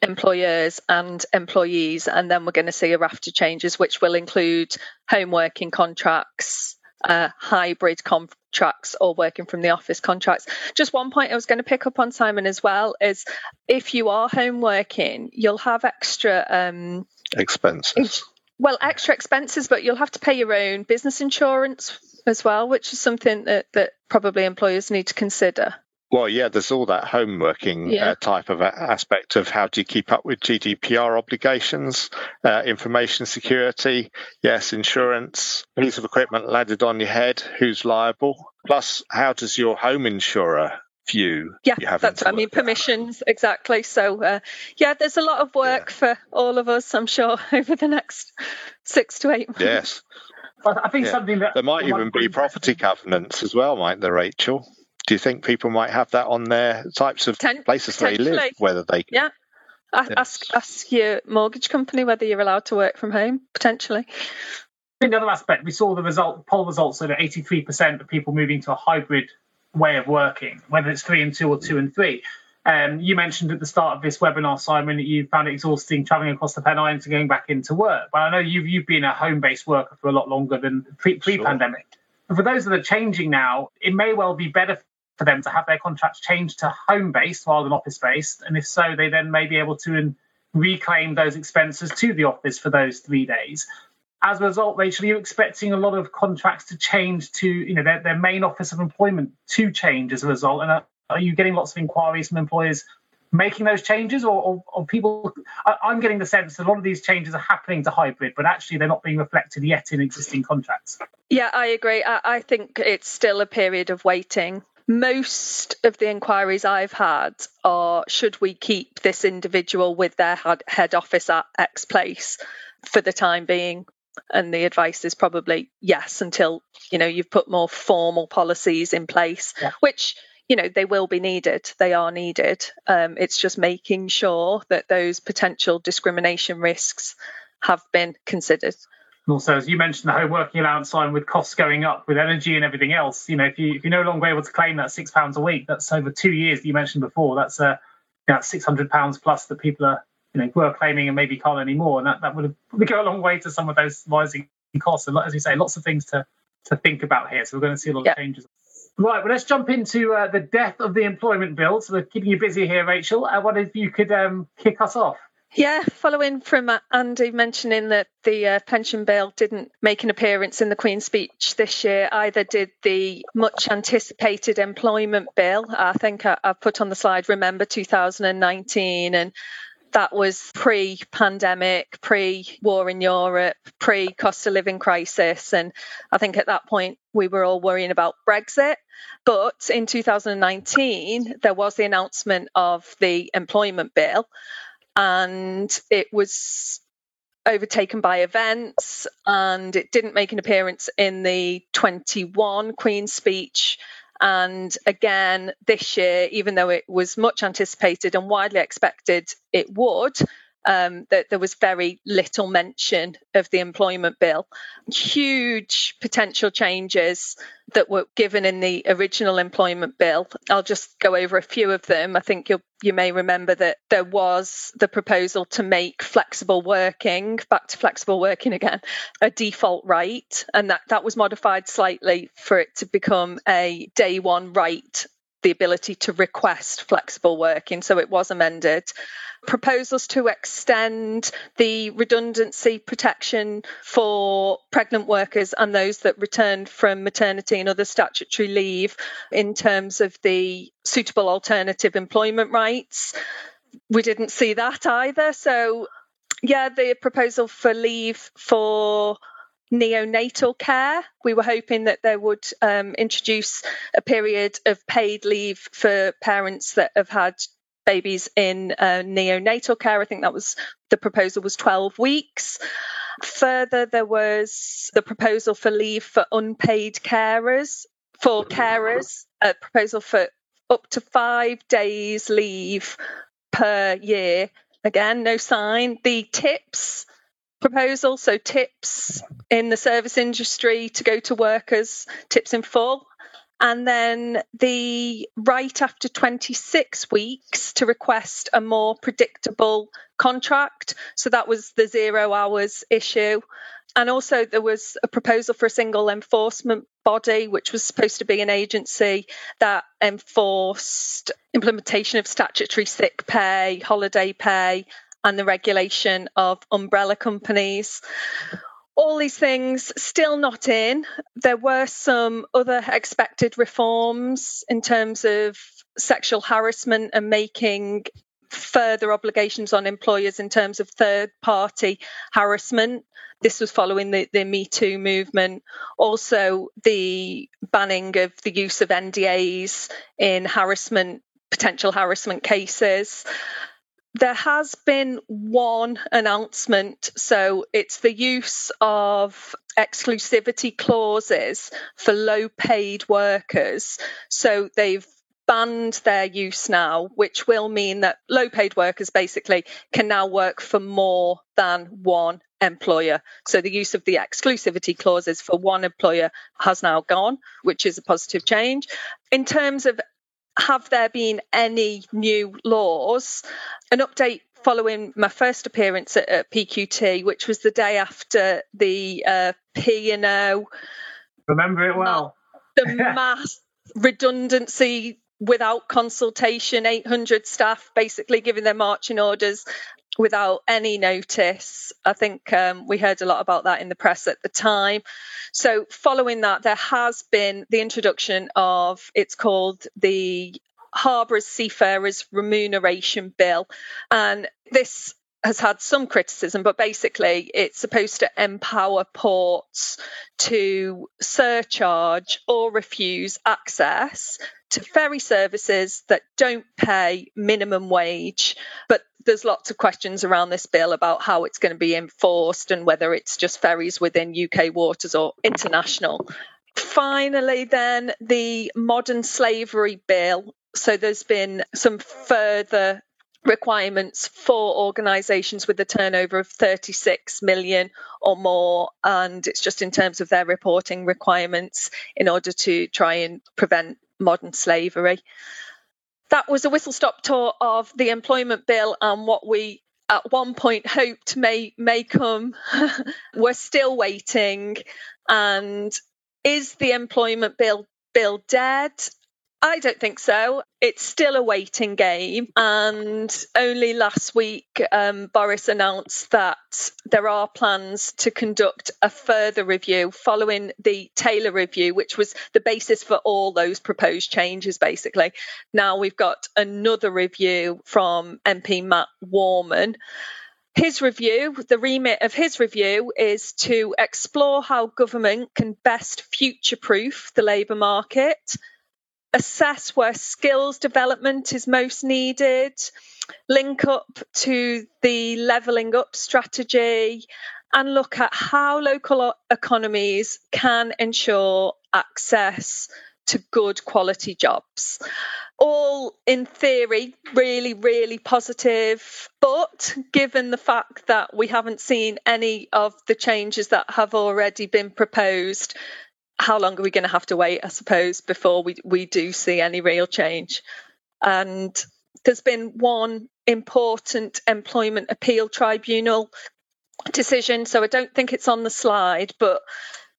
F: employers and employees, and then we're going to see a raft of changes, which will include home working contracts, uh, hybrid contracts, or working from the office contracts. Just one point I was going to pick up on, Simon, as well, is if you are home working, you'll have extra um,
C: expenses.
F: Well, extra expenses, but you'll have to pay your own business insurance as well, which is something that, that probably employers need to consider.
C: Well, yeah, there's all that home working yeah. uh, type of aspect of how do you keep up with GDPR obligations, uh, information security, yes, insurance, piece of equipment landed on your head, who's liable? Plus, how does your home insurer view
F: yeah that's i mean permissions exactly so uh, yeah there's a lot of work yeah. for all of us i'm sure *laughs* over the next six to eight months
C: yes
B: i think yeah. something that
C: there might even be property covenants as well might there rachel do you think people might have that on their types of Ten- places they live whether they
F: can yeah ask ask your mortgage company whether you're allowed to work from home potentially
B: I think the other aspect, we saw the result poll results that 83% of people moving to a hybrid way of working, whether it's three and two or two and three. Um, you mentioned at the start of this webinar, Simon, that you found it exhausting travelling across the Pennines and going back into work. But I know you've you've been a home-based worker for a lot longer than pre pre-pandemic. Sure. For those that are changing now, it may well be better for them to have their contracts changed to home-based rather than office-based. And if so, they then may be able to reclaim those expenses to the office for those three days as a result, Rachel, you expecting a lot of contracts to change to, you know, their, their main office of employment to change as a result? And are, are you getting lots of inquiries from employers making those changes, or, or, or people? I, I'm getting the sense that a lot of these changes are happening to hybrid, but actually they're not being reflected yet in existing contracts.
F: Yeah, I agree. I, I think it's still a period of waiting most of the inquiries I've had are should we keep this individual with their head office at X place for the time being? And the advice is probably yes until you know you've put more formal policies in place yeah. which you know they will be needed. They are needed. Um, it's just making sure that those potential discrimination risks have been considered
B: also as you mentioned the home working allowance Simon with costs going up with energy and everything else you know if you if you're no longer able to claim that six pounds a week that's over two years that you mentioned before that's uh you know, 600 pounds plus that people are you know were claiming and maybe can't anymore, and that, that would have *laughs* go a long way to some of those rising costs. And as you say, lots of things to to think about here. So we're going to see a lot yeah. of changes. Right, well, let's jump into uh, the death of the employment bill. So we're keeping you busy here, Rachel. I wonder if you could um, kick us off.
F: Yeah, following from uh, Andy mentioning that the uh, pension bill didn't make an appearance in the Queen's speech this year, either did the much anticipated employment bill. I think I, I put on the slide, remember 2019, and that was pre pandemic, pre war in Europe, pre cost of living crisis. And I think at that point we were all worrying about Brexit. But in 2019, there was the announcement of the employment bill, and it was overtaken by events and it didn't make an appearance in the 21 Queen's speech. And again, this year, even though it was much anticipated and widely expected it would, um, that there was very little mention of the employment bill. Huge potential changes that were given in the original employment bill. I'll just go over a few of them. I think you you may remember that there was the proposal to make flexible working, back to flexible working again, a default right, and that that was modified slightly for it to become a day one right the ability to request flexible working. So it was amended. Proposals to extend the redundancy protection for pregnant workers and those that returned from maternity and other statutory leave in terms of the suitable alternative employment rights. We didn't see that either. So, yeah, the proposal for leave for neonatal care. We were hoping that they would um, introduce a period of paid leave for parents that have had babies in uh, neonatal care. I think that was the proposal was 12 weeks. Further, there was the proposal for leave for unpaid carers, for carers, a proposal for up to five days leave per year. Again, no sign. The tips proposal. So, tips in the service industry to go to workers, tips in full. And then the right after 26 weeks to request a more predictable contract. So that was the zero hours issue. And also, there was a proposal for a single enforcement body, which was supposed to be an agency that enforced implementation of statutory sick pay, holiday pay, and the regulation of umbrella companies. All these things still not in. There were some other expected reforms in terms of sexual harassment and making further obligations on employers in terms of third party harassment. This was following the, the Me Too movement. Also, the banning of the use of NDAs in harassment, potential harassment cases. There has been one announcement, so it's the use of exclusivity clauses for low paid workers. So they've banned their use now, which will mean that low paid workers basically can now work for more than one employer. So the use of the exclusivity clauses for one employer has now gone, which is a positive change. In terms of have there been any new laws? An update following my first appearance at, at PQT, which was the day after the uh, P&O.
B: Remember it well.
F: The *laughs* mass redundancy without consultation, 800 staff basically giving their marching orders without any notice. I think um, we heard a lot about that in the press at the time. So, following that, there has been the introduction of it's called the Harbours Seafarers Remuneration Bill. And this has had some criticism, but basically it's supposed to empower ports to surcharge or refuse access to ferry services that don't pay minimum wage. But there's lots of questions around this bill about how it's going to be enforced and whether it's just ferries within UK waters or international. Finally, then the modern slavery bill. So there's been some further requirements for organisations with a turnover of 36 million or more, and it's just in terms of their reporting requirements in order to try and prevent modern slavery. That was a whistle stop tour of the employment bill and what we at one point hoped may may come. *laughs* We're still waiting. And is the employment bill bill dead? I don't think so. It's still a waiting game. And only last week, um, Boris announced that there are plans to conduct a further review following the Taylor review, which was the basis for all those proposed changes, basically. Now we've got another review from MP Matt Warman. His review, the remit of his review is to explore how government can best future proof the labour market assess where skills development is most needed, link up to the levelling up strategy, and look at how local economies can ensure access to good quality jobs. All in theory, really, really positive. But given the fact that we haven't seen any of the changes that have already been proposed, how long are we going to have to wait, I suppose, before we, we do see any real change? And there's been one important employment appeal tribunal decision. So I don't think it's on the slide, but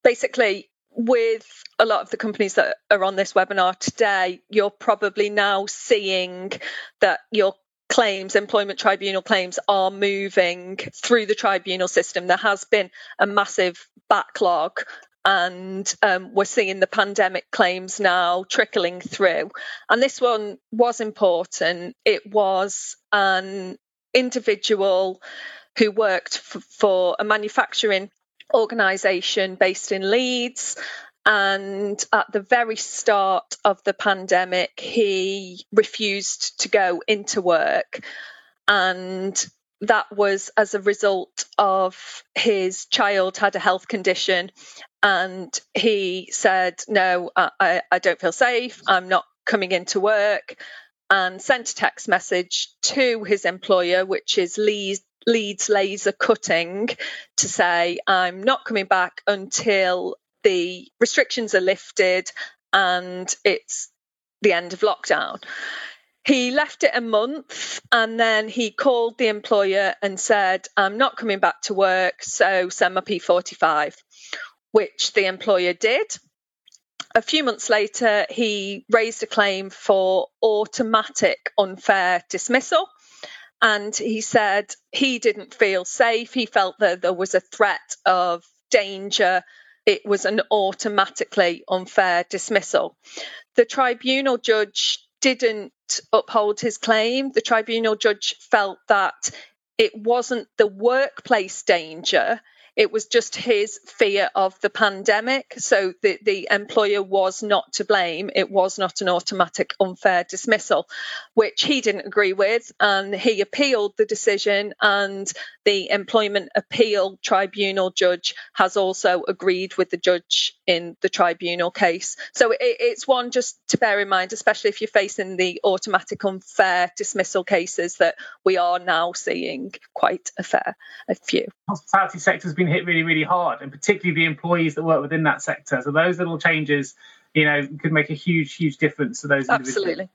F: basically, with a lot of the companies that are on this webinar today, you're probably now seeing that your claims, employment tribunal claims, are moving through the tribunal system. There has been a massive backlog and um, we're seeing the pandemic claims now trickling through. And this one was important. It was an individual who worked f- for a manufacturing organisation based in Leeds. And at the very start of the pandemic, he refused to go into work. And that was as a result of his child had a health condition and he said no I, I don't feel safe. I'm not coming into work. And sent a text message to his employer which is leeds Leeds laser cutting to say, I'm not coming back until the restrictions are lifted and it's the end of lockdown. He left it a month and then he called the employer and said, I'm not coming back to work, so send my P45, which the employer did. A few months later, he raised a claim for automatic unfair dismissal. And he said he didn't feel safe. He felt that there was a threat of danger. It was an automatically unfair dismissal. The tribunal judge didn't uphold his claim. The tribunal judge felt that it wasn't the workplace danger, it was just his fear of the pandemic. So the, the employer was not to blame. It was not an automatic unfair dismissal, which he didn't agree with. And he appealed the decision, and the Employment Appeal Tribunal judge has also agreed with the judge in the tribunal case. So it, it's one just to bear in mind, especially if you're facing the automatic unfair dismissal cases that we are now seeing quite a fair a few.
B: The hospitality sector has been hit really, really hard, and particularly the employees that work within that sector. So those little changes, you know, could make a huge, huge difference to those individuals.
F: Absolutely.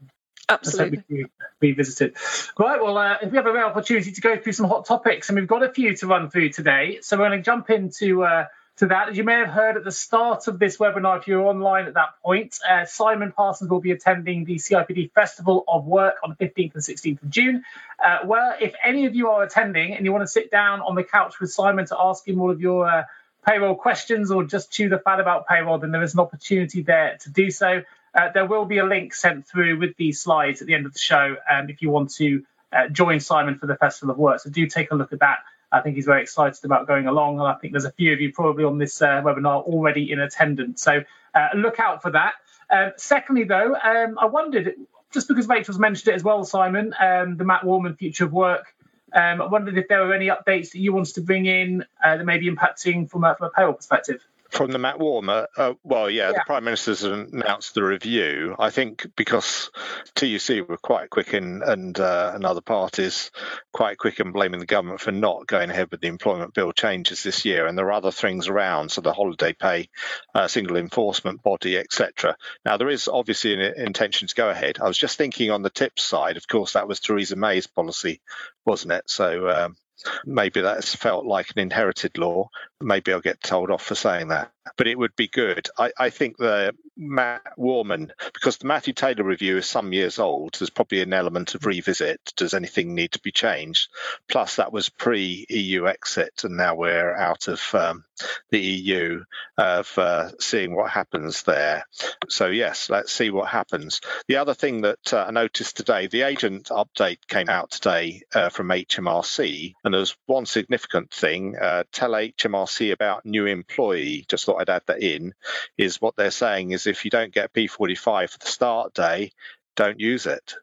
F: Absolutely.
B: Revisited. Right. Well, uh, if we have a real opportunity to go through some hot topics, and we've got a few to run through today, so we're going to jump into uh, to that. As you may have heard at the start of this webinar, if you're online at that point, uh, Simon Parsons will be attending the CIPD Festival of Work on the 15th and 16th of June. Uh, well, if any of you are attending and you want to sit down on the couch with Simon to ask him all of your uh, payroll questions or just chew the fat about payroll, then there is an opportunity there to do so. Uh, there will be a link sent through with these slides at the end of the show um, if you want to uh, join Simon for the Festival of Work. So do take a look at that. I think he's very excited about going along, and I think there's a few of you probably on this uh, webinar already in attendance. So uh, look out for that. Um, secondly, though, um, I wondered, just because Rachel's mentioned it as well, Simon, um, the Matt Warman Future of Work, um, I wondered if there were any updates that you wanted to bring in uh, that may be impacting from a, from a payroll perspective.
C: From the Matt Warman, uh, well, yeah, yeah, the Prime Minister's announced the review. I think because TUC were quite quick in, and uh, and other parties quite quick in blaming the government for not going ahead with the employment bill changes this year, and there are other things around, so the holiday pay, uh, single enforcement body, etc. Now there is obviously an intention to go ahead. I was just thinking on the tips side, of course, that was Theresa May's policy, wasn't it? So um, maybe that's felt like an inherited law. Maybe I'll get told off for saying that but it would be good. I, I, think the Matt Warman, because the Matthew Taylor review is some years old, there's probably an element of revisit. Does anything need to be changed? Plus, that was pre EU exit, and now we're out of um, the EU, of uh, seeing what happens there. So, yes, let's see what happens. The other thing that uh, I noticed today, the agent update came out today uh, from HMRC, and there's one significant thing uh, tell HMRC about new employee. Just thought I'd add that in, is what they're saying is if you don't get P45 for the start day, don't use it.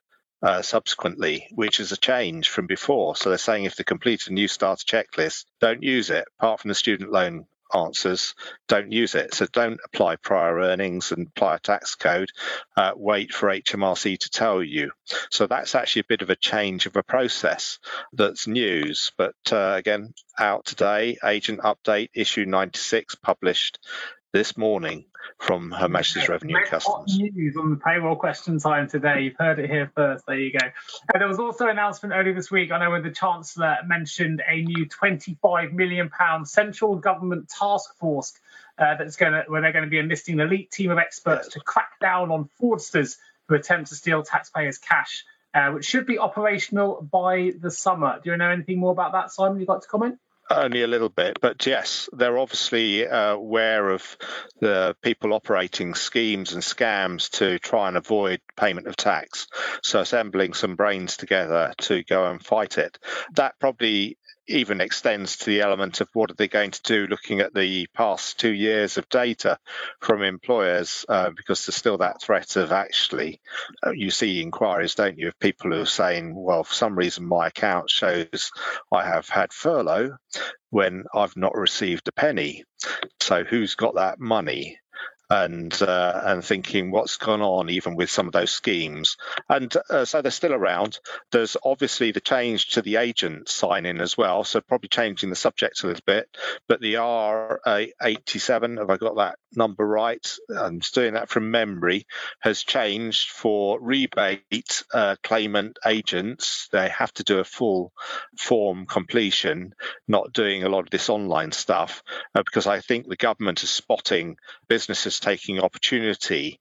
C: Uh, subsequently, which is a change from before. So they're saying if they complete a new starter checklist, don't use it, apart from the student loan answers, don't use it. So don't apply prior earnings and apply a tax code. Uh, wait for HMRC to tell you. So that's actually a bit of a change of a process that's news. But uh, again, out today, agent update issue 96 published this morning from Her Majesty's Revenue and Customs.
B: News on the payroll question time today. You've heard it here first. There you go. And there was also an announcement earlier this week. I know where the Chancellor mentioned a new 25 million pound central government task force uh, that's going to where they're going to be enlisting an elite team of experts yes. to crack down on fraudsters who attempt to steal taxpayers' cash. Uh, which should be operational by the summer. Do you know anything more about that, Simon? You'd like to comment?
C: Only a little bit, but yes, they're obviously uh, aware of the people operating schemes and scams to try and avoid payment of tax. So, assembling some brains together to go and fight it. That probably even extends to the element of what are they going to do looking at the past two years of data from employers uh, because there's still that threat of actually uh, you see inquiries don't you of people who are saying well for some reason my account shows i have had furlough when i've not received a penny. So who's got that money and uh, and thinking what's gone on even with some of those schemes. And uh, so they're still around. There's obviously the change to the agent sign in as well, so probably changing the subject a little bit. But the R87, have I got that number right? I'm doing that from memory, has changed for rebate uh, claimant agents. They have to do a full form completion, not doing a lot of this online stuff, uh, because I think the government is spotting businesses taking opportunity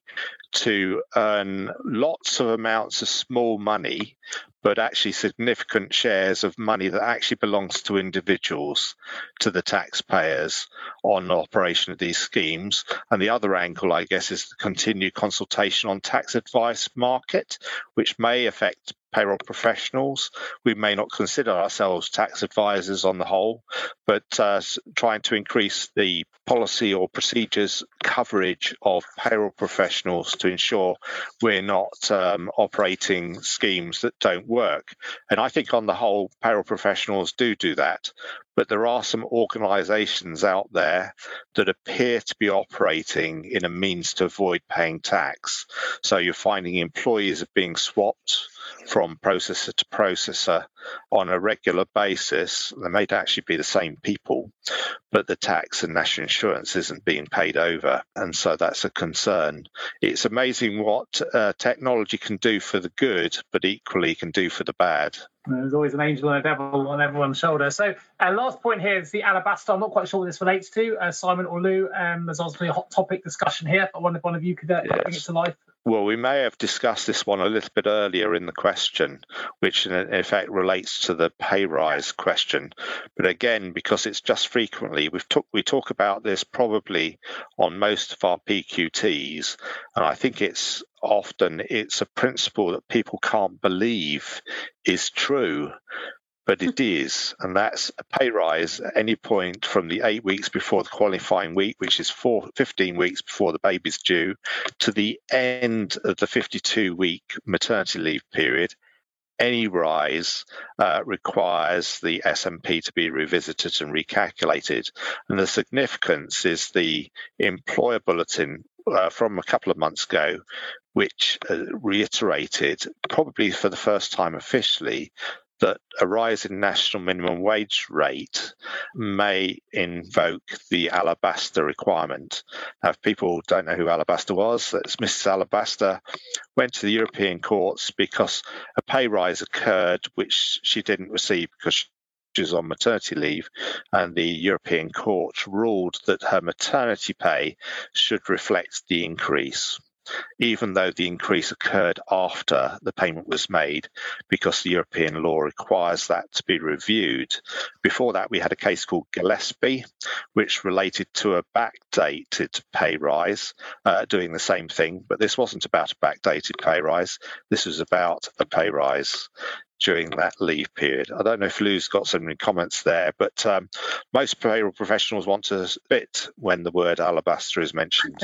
C: to earn lots of amounts of small money, but actually significant shares of money that actually belongs to individuals, to the taxpayers on operation of these schemes. And the other angle, I guess, is the continued consultation on tax advice market, which may affect payroll professionals. We may not consider ourselves tax advisors on the whole, but uh, trying to increase the policy or procedures coverage of payroll professionals to ensure we're not um, operating schemes that don't work. And I think on the whole, payroll professionals do do that. But there are some organizations out there that appear to be operating in a means to avoid paying tax. So you're finding employees are being swapped from processor to processor on a regular basis. They may actually be the same people, but the tax and national insurance isn't being paid over. And so that's a concern. It's amazing what uh, technology can do for the good, but equally can do for the bad.
B: There's always an angel and a devil on everyone's shoulder. So, uh, last point here is the alabaster. I'm not quite sure what this relates to, uh, Simon or Lou. Um, there's obviously a hot topic discussion here. But I wonder if one of you could uh, yes. bring it to life.
C: Well, we may have discussed this one a little bit earlier in the question, which in effect relates to the pay rise question. But again, because it's just frequently, we've talk, we talk about this probably on most of our PQTs, and I think it's often it's a principle that people can't believe is true but it is, and that's a pay rise at any point from the eight weeks before the qualifying week, which is four, 15 weeks before the baby's due, to the end of the 52 week maternity leave period. Any rise uh, requires the SMP to be revisited and recalculated. And the significance is the employer bulletin uh, from a couple of months ago, which uh, reiterated, probably for the first time officially, that a rise in national minimum wage rate may invoke the alabaster requirement. Now, if people don't know who alabaster was, that's Mrs. Alabaster went to the European courts because a pay rise occurred which she didn't receive because she was on maternity leave, and the European Court ruled that her maternity pay should reflect the increase even though the increase occurred after the payment was made, because the European law requires that to be reviewed. Before that, we had a case called Gillespie, which related to a backdated pay rise, uh, doing the same thing, but this wasn't about a backdated pay rise. This was about a pay rise during that leave period. I don't know if Lou's got some comments there, but um, most payroll professionals want to spit when the word alabaster is mentioned.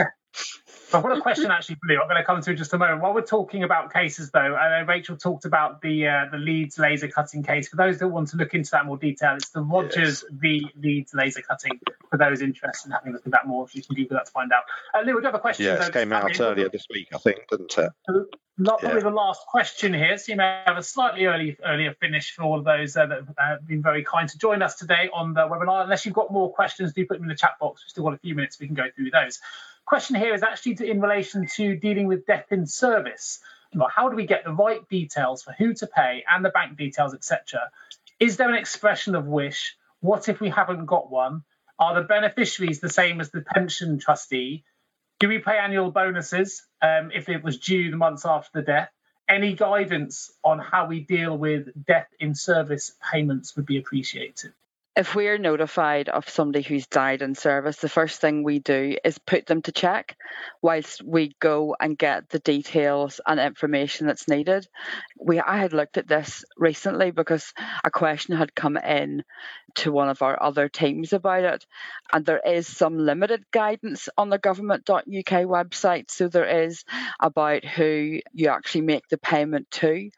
B: I've got a question actually, Lou. I'm going to come to in just a moment. While we're talking about cases, though, I know Rachel talked about the uh, the Leeds laser cutting case. For those that want to look into that more detail, it's the Rogers yes. v Leeds laser cutting. For those interested in having a look at that more, if you can Google that to find out. Uh, Lou, do have a question.
C: Yes, came out earlier this week, I think, didn't it?
B: Not probably yeah. the last question here, so you may have a slightly early earlier finish for all of those uh, that have been very kind to join us today on the webinar. Unless you've got more questions, do put them in the chat box. We've still got a few minutes. We can go through those question here is actually in relation to dealing with death in service. How do we get the right details for who to pay and the bank details, etc.? Is there an expression of wish? What if we haven't got one? Are the beneficiaries the same as the pension trustee? Do we pay annual bonuses um, if it was due the months after the death? Any guidance on how we deal with death in service payments would be appreciated
D: if we're notified of somebody who's died in service, the first thing we do is put them to check whilst we go and get the details and information that's needed. We I had looked at this recently because a question had come in to one of our other teams about it, and there is some limited guidance on the government.uk website. So there is about who you actually make the payment to.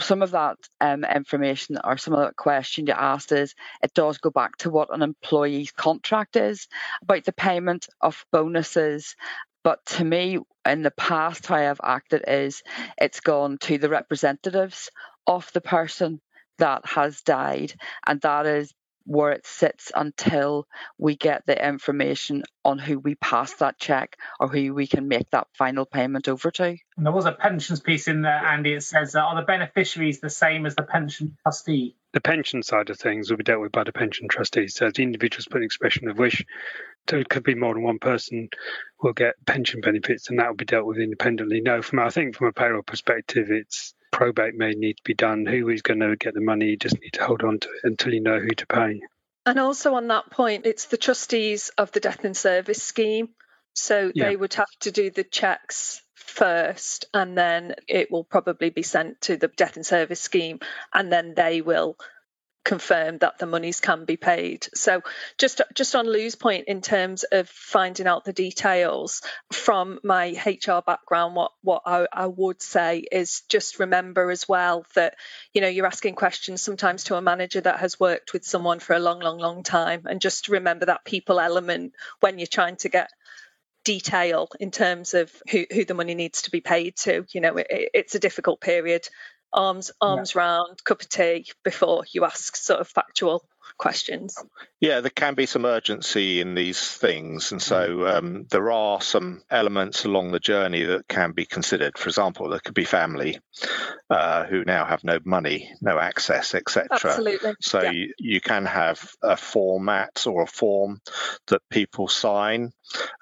D: Some of that um, information or some of that question you asked is it does go back to what an employee's contract is about the payment of bonuses But to me, in the past, how I've acted is it's gone to the representatives of the person that has died, and that is where it sits until we get the information on who we pass that check or who we can make that final payment over to.
B: And there was a pensions piece in there, Andy. It says, uh, are the beneficiaries the same as the pension trustee?
E: The pension side of things will be dealt with by the pension trustees. So the individual's put an expression of wish. So it could be more than one person will get pension benefits, and that will be dealt with independently. No, from I think from a payroll perspective, it's probate may need to be done. Who is going to get the money? You just need to hold on to it until you know who to pay.
F: And also on that point, it's the trustees of the death in service scheme. So yeah. they would have to do the checks first, and then it will probably be sent to the death and service scheme, and then they will confirm that the monies can be paid. So just just on Lou's point in terms of finding out the details from my HR background, what what I, I would say is just remember as well that you know you're asking questions sometimes to a manager that has worked with someone for a long, long, long time, and just remember that people element when you're trying to get detail in terms of who, who the money needs to be paid to. You know, it, it's a difficult period arms arms yeah. round, cup of tea before you ask sort of factual questions.
C: Yeah, there can be some urgency in these things, and so mm. um, there are some elements along the journey that can be considered. For example, there could be family uh, who now have no money, no access, etc.
F: Absolutely.
C: So
F: yeah.
C: you, you can have a format or a form that people sign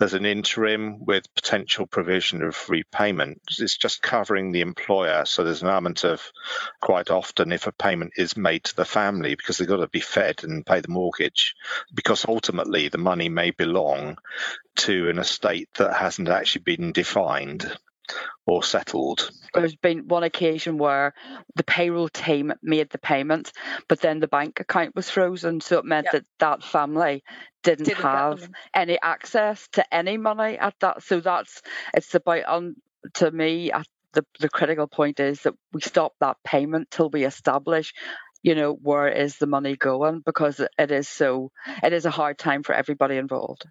C: as an interim with potential provision of repayment. It's just covering the employer. So there's an element of quite often if a payment is made to the family because they've got to be fed and pay the mortgage, because ultimately the money may belong to an estate that hasn't actually been defined or settled.
D: There's been one occasion where the payroll team made the payment, but then the bank account was frozen, so it meant that that family didn't, didn't have any access to any money at that. So that's it's about um, to me at the the critical point is that we stop that payment till we establish you know where is the money going because it is so it is a hard time for everybody involved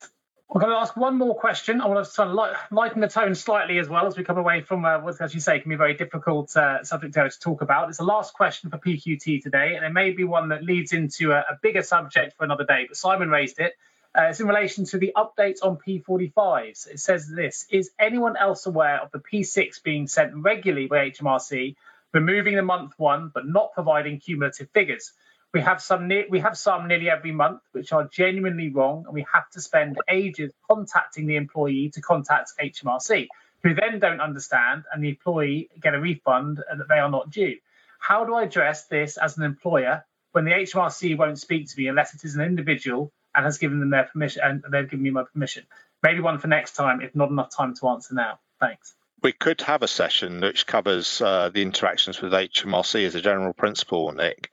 B: I'm going to ask one more question. I want to sort of lighten the tone slightly as well as we come away from uh, what, as you say, can be a very difficult uh, subject area to talk about. It's the last question for PQT today, and it may be one that leads into a, a bigger subject for another day. But Simon raised it. Uh, it's in relation to the updates on P45s. It says this Is anyone else aware of the P6 being sent regularly by HMRC, removing the month one but not providing cumulative figures? We have some ne- we have some nearly every month which are genuinely wrong, and we have to spend ages contacting the employee to contact HMRC, who then don't understand, and the employee get a refund that they are not due. How do I address this as an employer when the HMRC won't speak to me unless it is an individual and has given them their permission and they've given me my permission? Maybe one for next time, if not enough time to answer now. Thanks
C: we could have a session which covers uh, the interactions with HMRC as a general principle, Nick,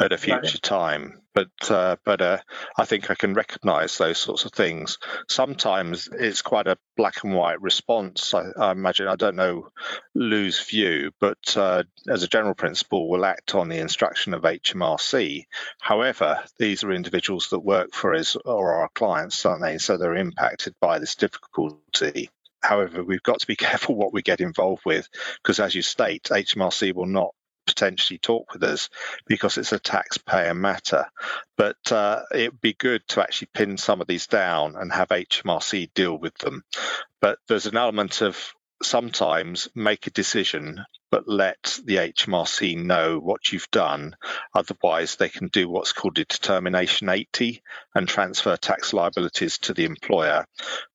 C: at a future right. time. But uh, but uh, I think I can recognise those sorts of things. Sometimes it's quite a black and white response. I, I imagine I don't know Lou's view, but uh, as a general principle, we'll act on the instruction of HMRC. However, these are individuals that work for us or our clients, aren't they? So they're impacted by this difficulty. However, we've got to be *laughs* careful what we get involved with because, as you state, HMRC will not potentially talk with us because it's a taxpayer matter. But uh, it would be good to actually pin some of these down and have HMRC deal with them. But there's an element of sometimes make a decision but let the HMRC know what you've done. Otherwise, they can do what's called a determination 80 and transfer tax liabilities to the employer.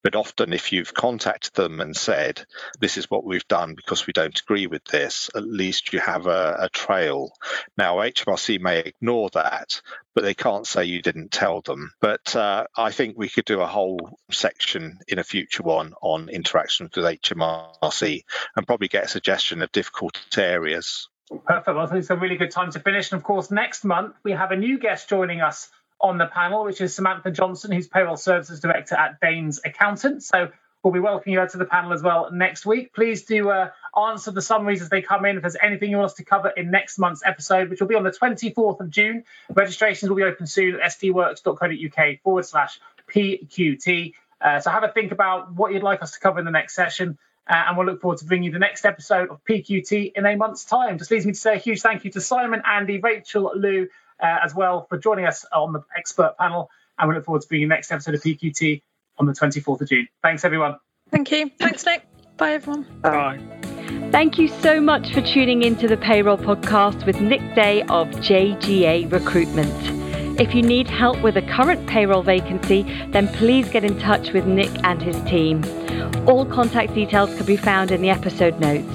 C: But often, if you've contacted them and said, This is what we've done because we don't agree with this, at least you have a, a trail. Now, HMRC may ignore that, but they can't say you didn't tell them. But uh, I think we could do a whole section in a future one on interactions with HMRC and probably get a suggestion of difficult areas.
B: Perfect. Well, I think it's a really good time to finish. And of course, next month we have a new guest joining us on the panel, which is Samantha Johnson, who's Payroll Services Director at Dains Accountant. So we'll be welcoming you to the panel as well next week. Please do uh, answer the summaries as they come in. If there's anything you want us to cover in next month's episode, which will be on the 24th of June, registrations will be open soon at sdworx.co.uk forward slash PQT. Uh, so have a think about what you'd like us to cover in the next session. Uh, and we'll look forward to bringing you the next episode of PQT in a month's time. Just leaves me to say a huge thank you to Simon, Andy, Rachel, Lou, uh, as well for joining us on the expert panel. And we look forward to bringing you the next episode of PQT on the 24th of June. Thanks, everyone.
F: Thank you. Thanks, Nick. Bye, everyone.
E: Bye.
A: Thank you so much for tuning into the Payroll Podcast with Nick Day of JGA Recruitment. If you need help with a current payroll vacancy, then please get in touch with Nick and his team. All contact details can be found in the episode notes.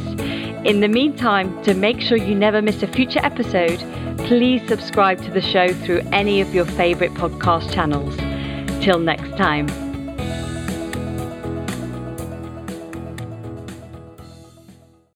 A: In the meantime, to make sure you never miss a future episode, please subscribe to the show through any of your favourite podcast channels. Till next time.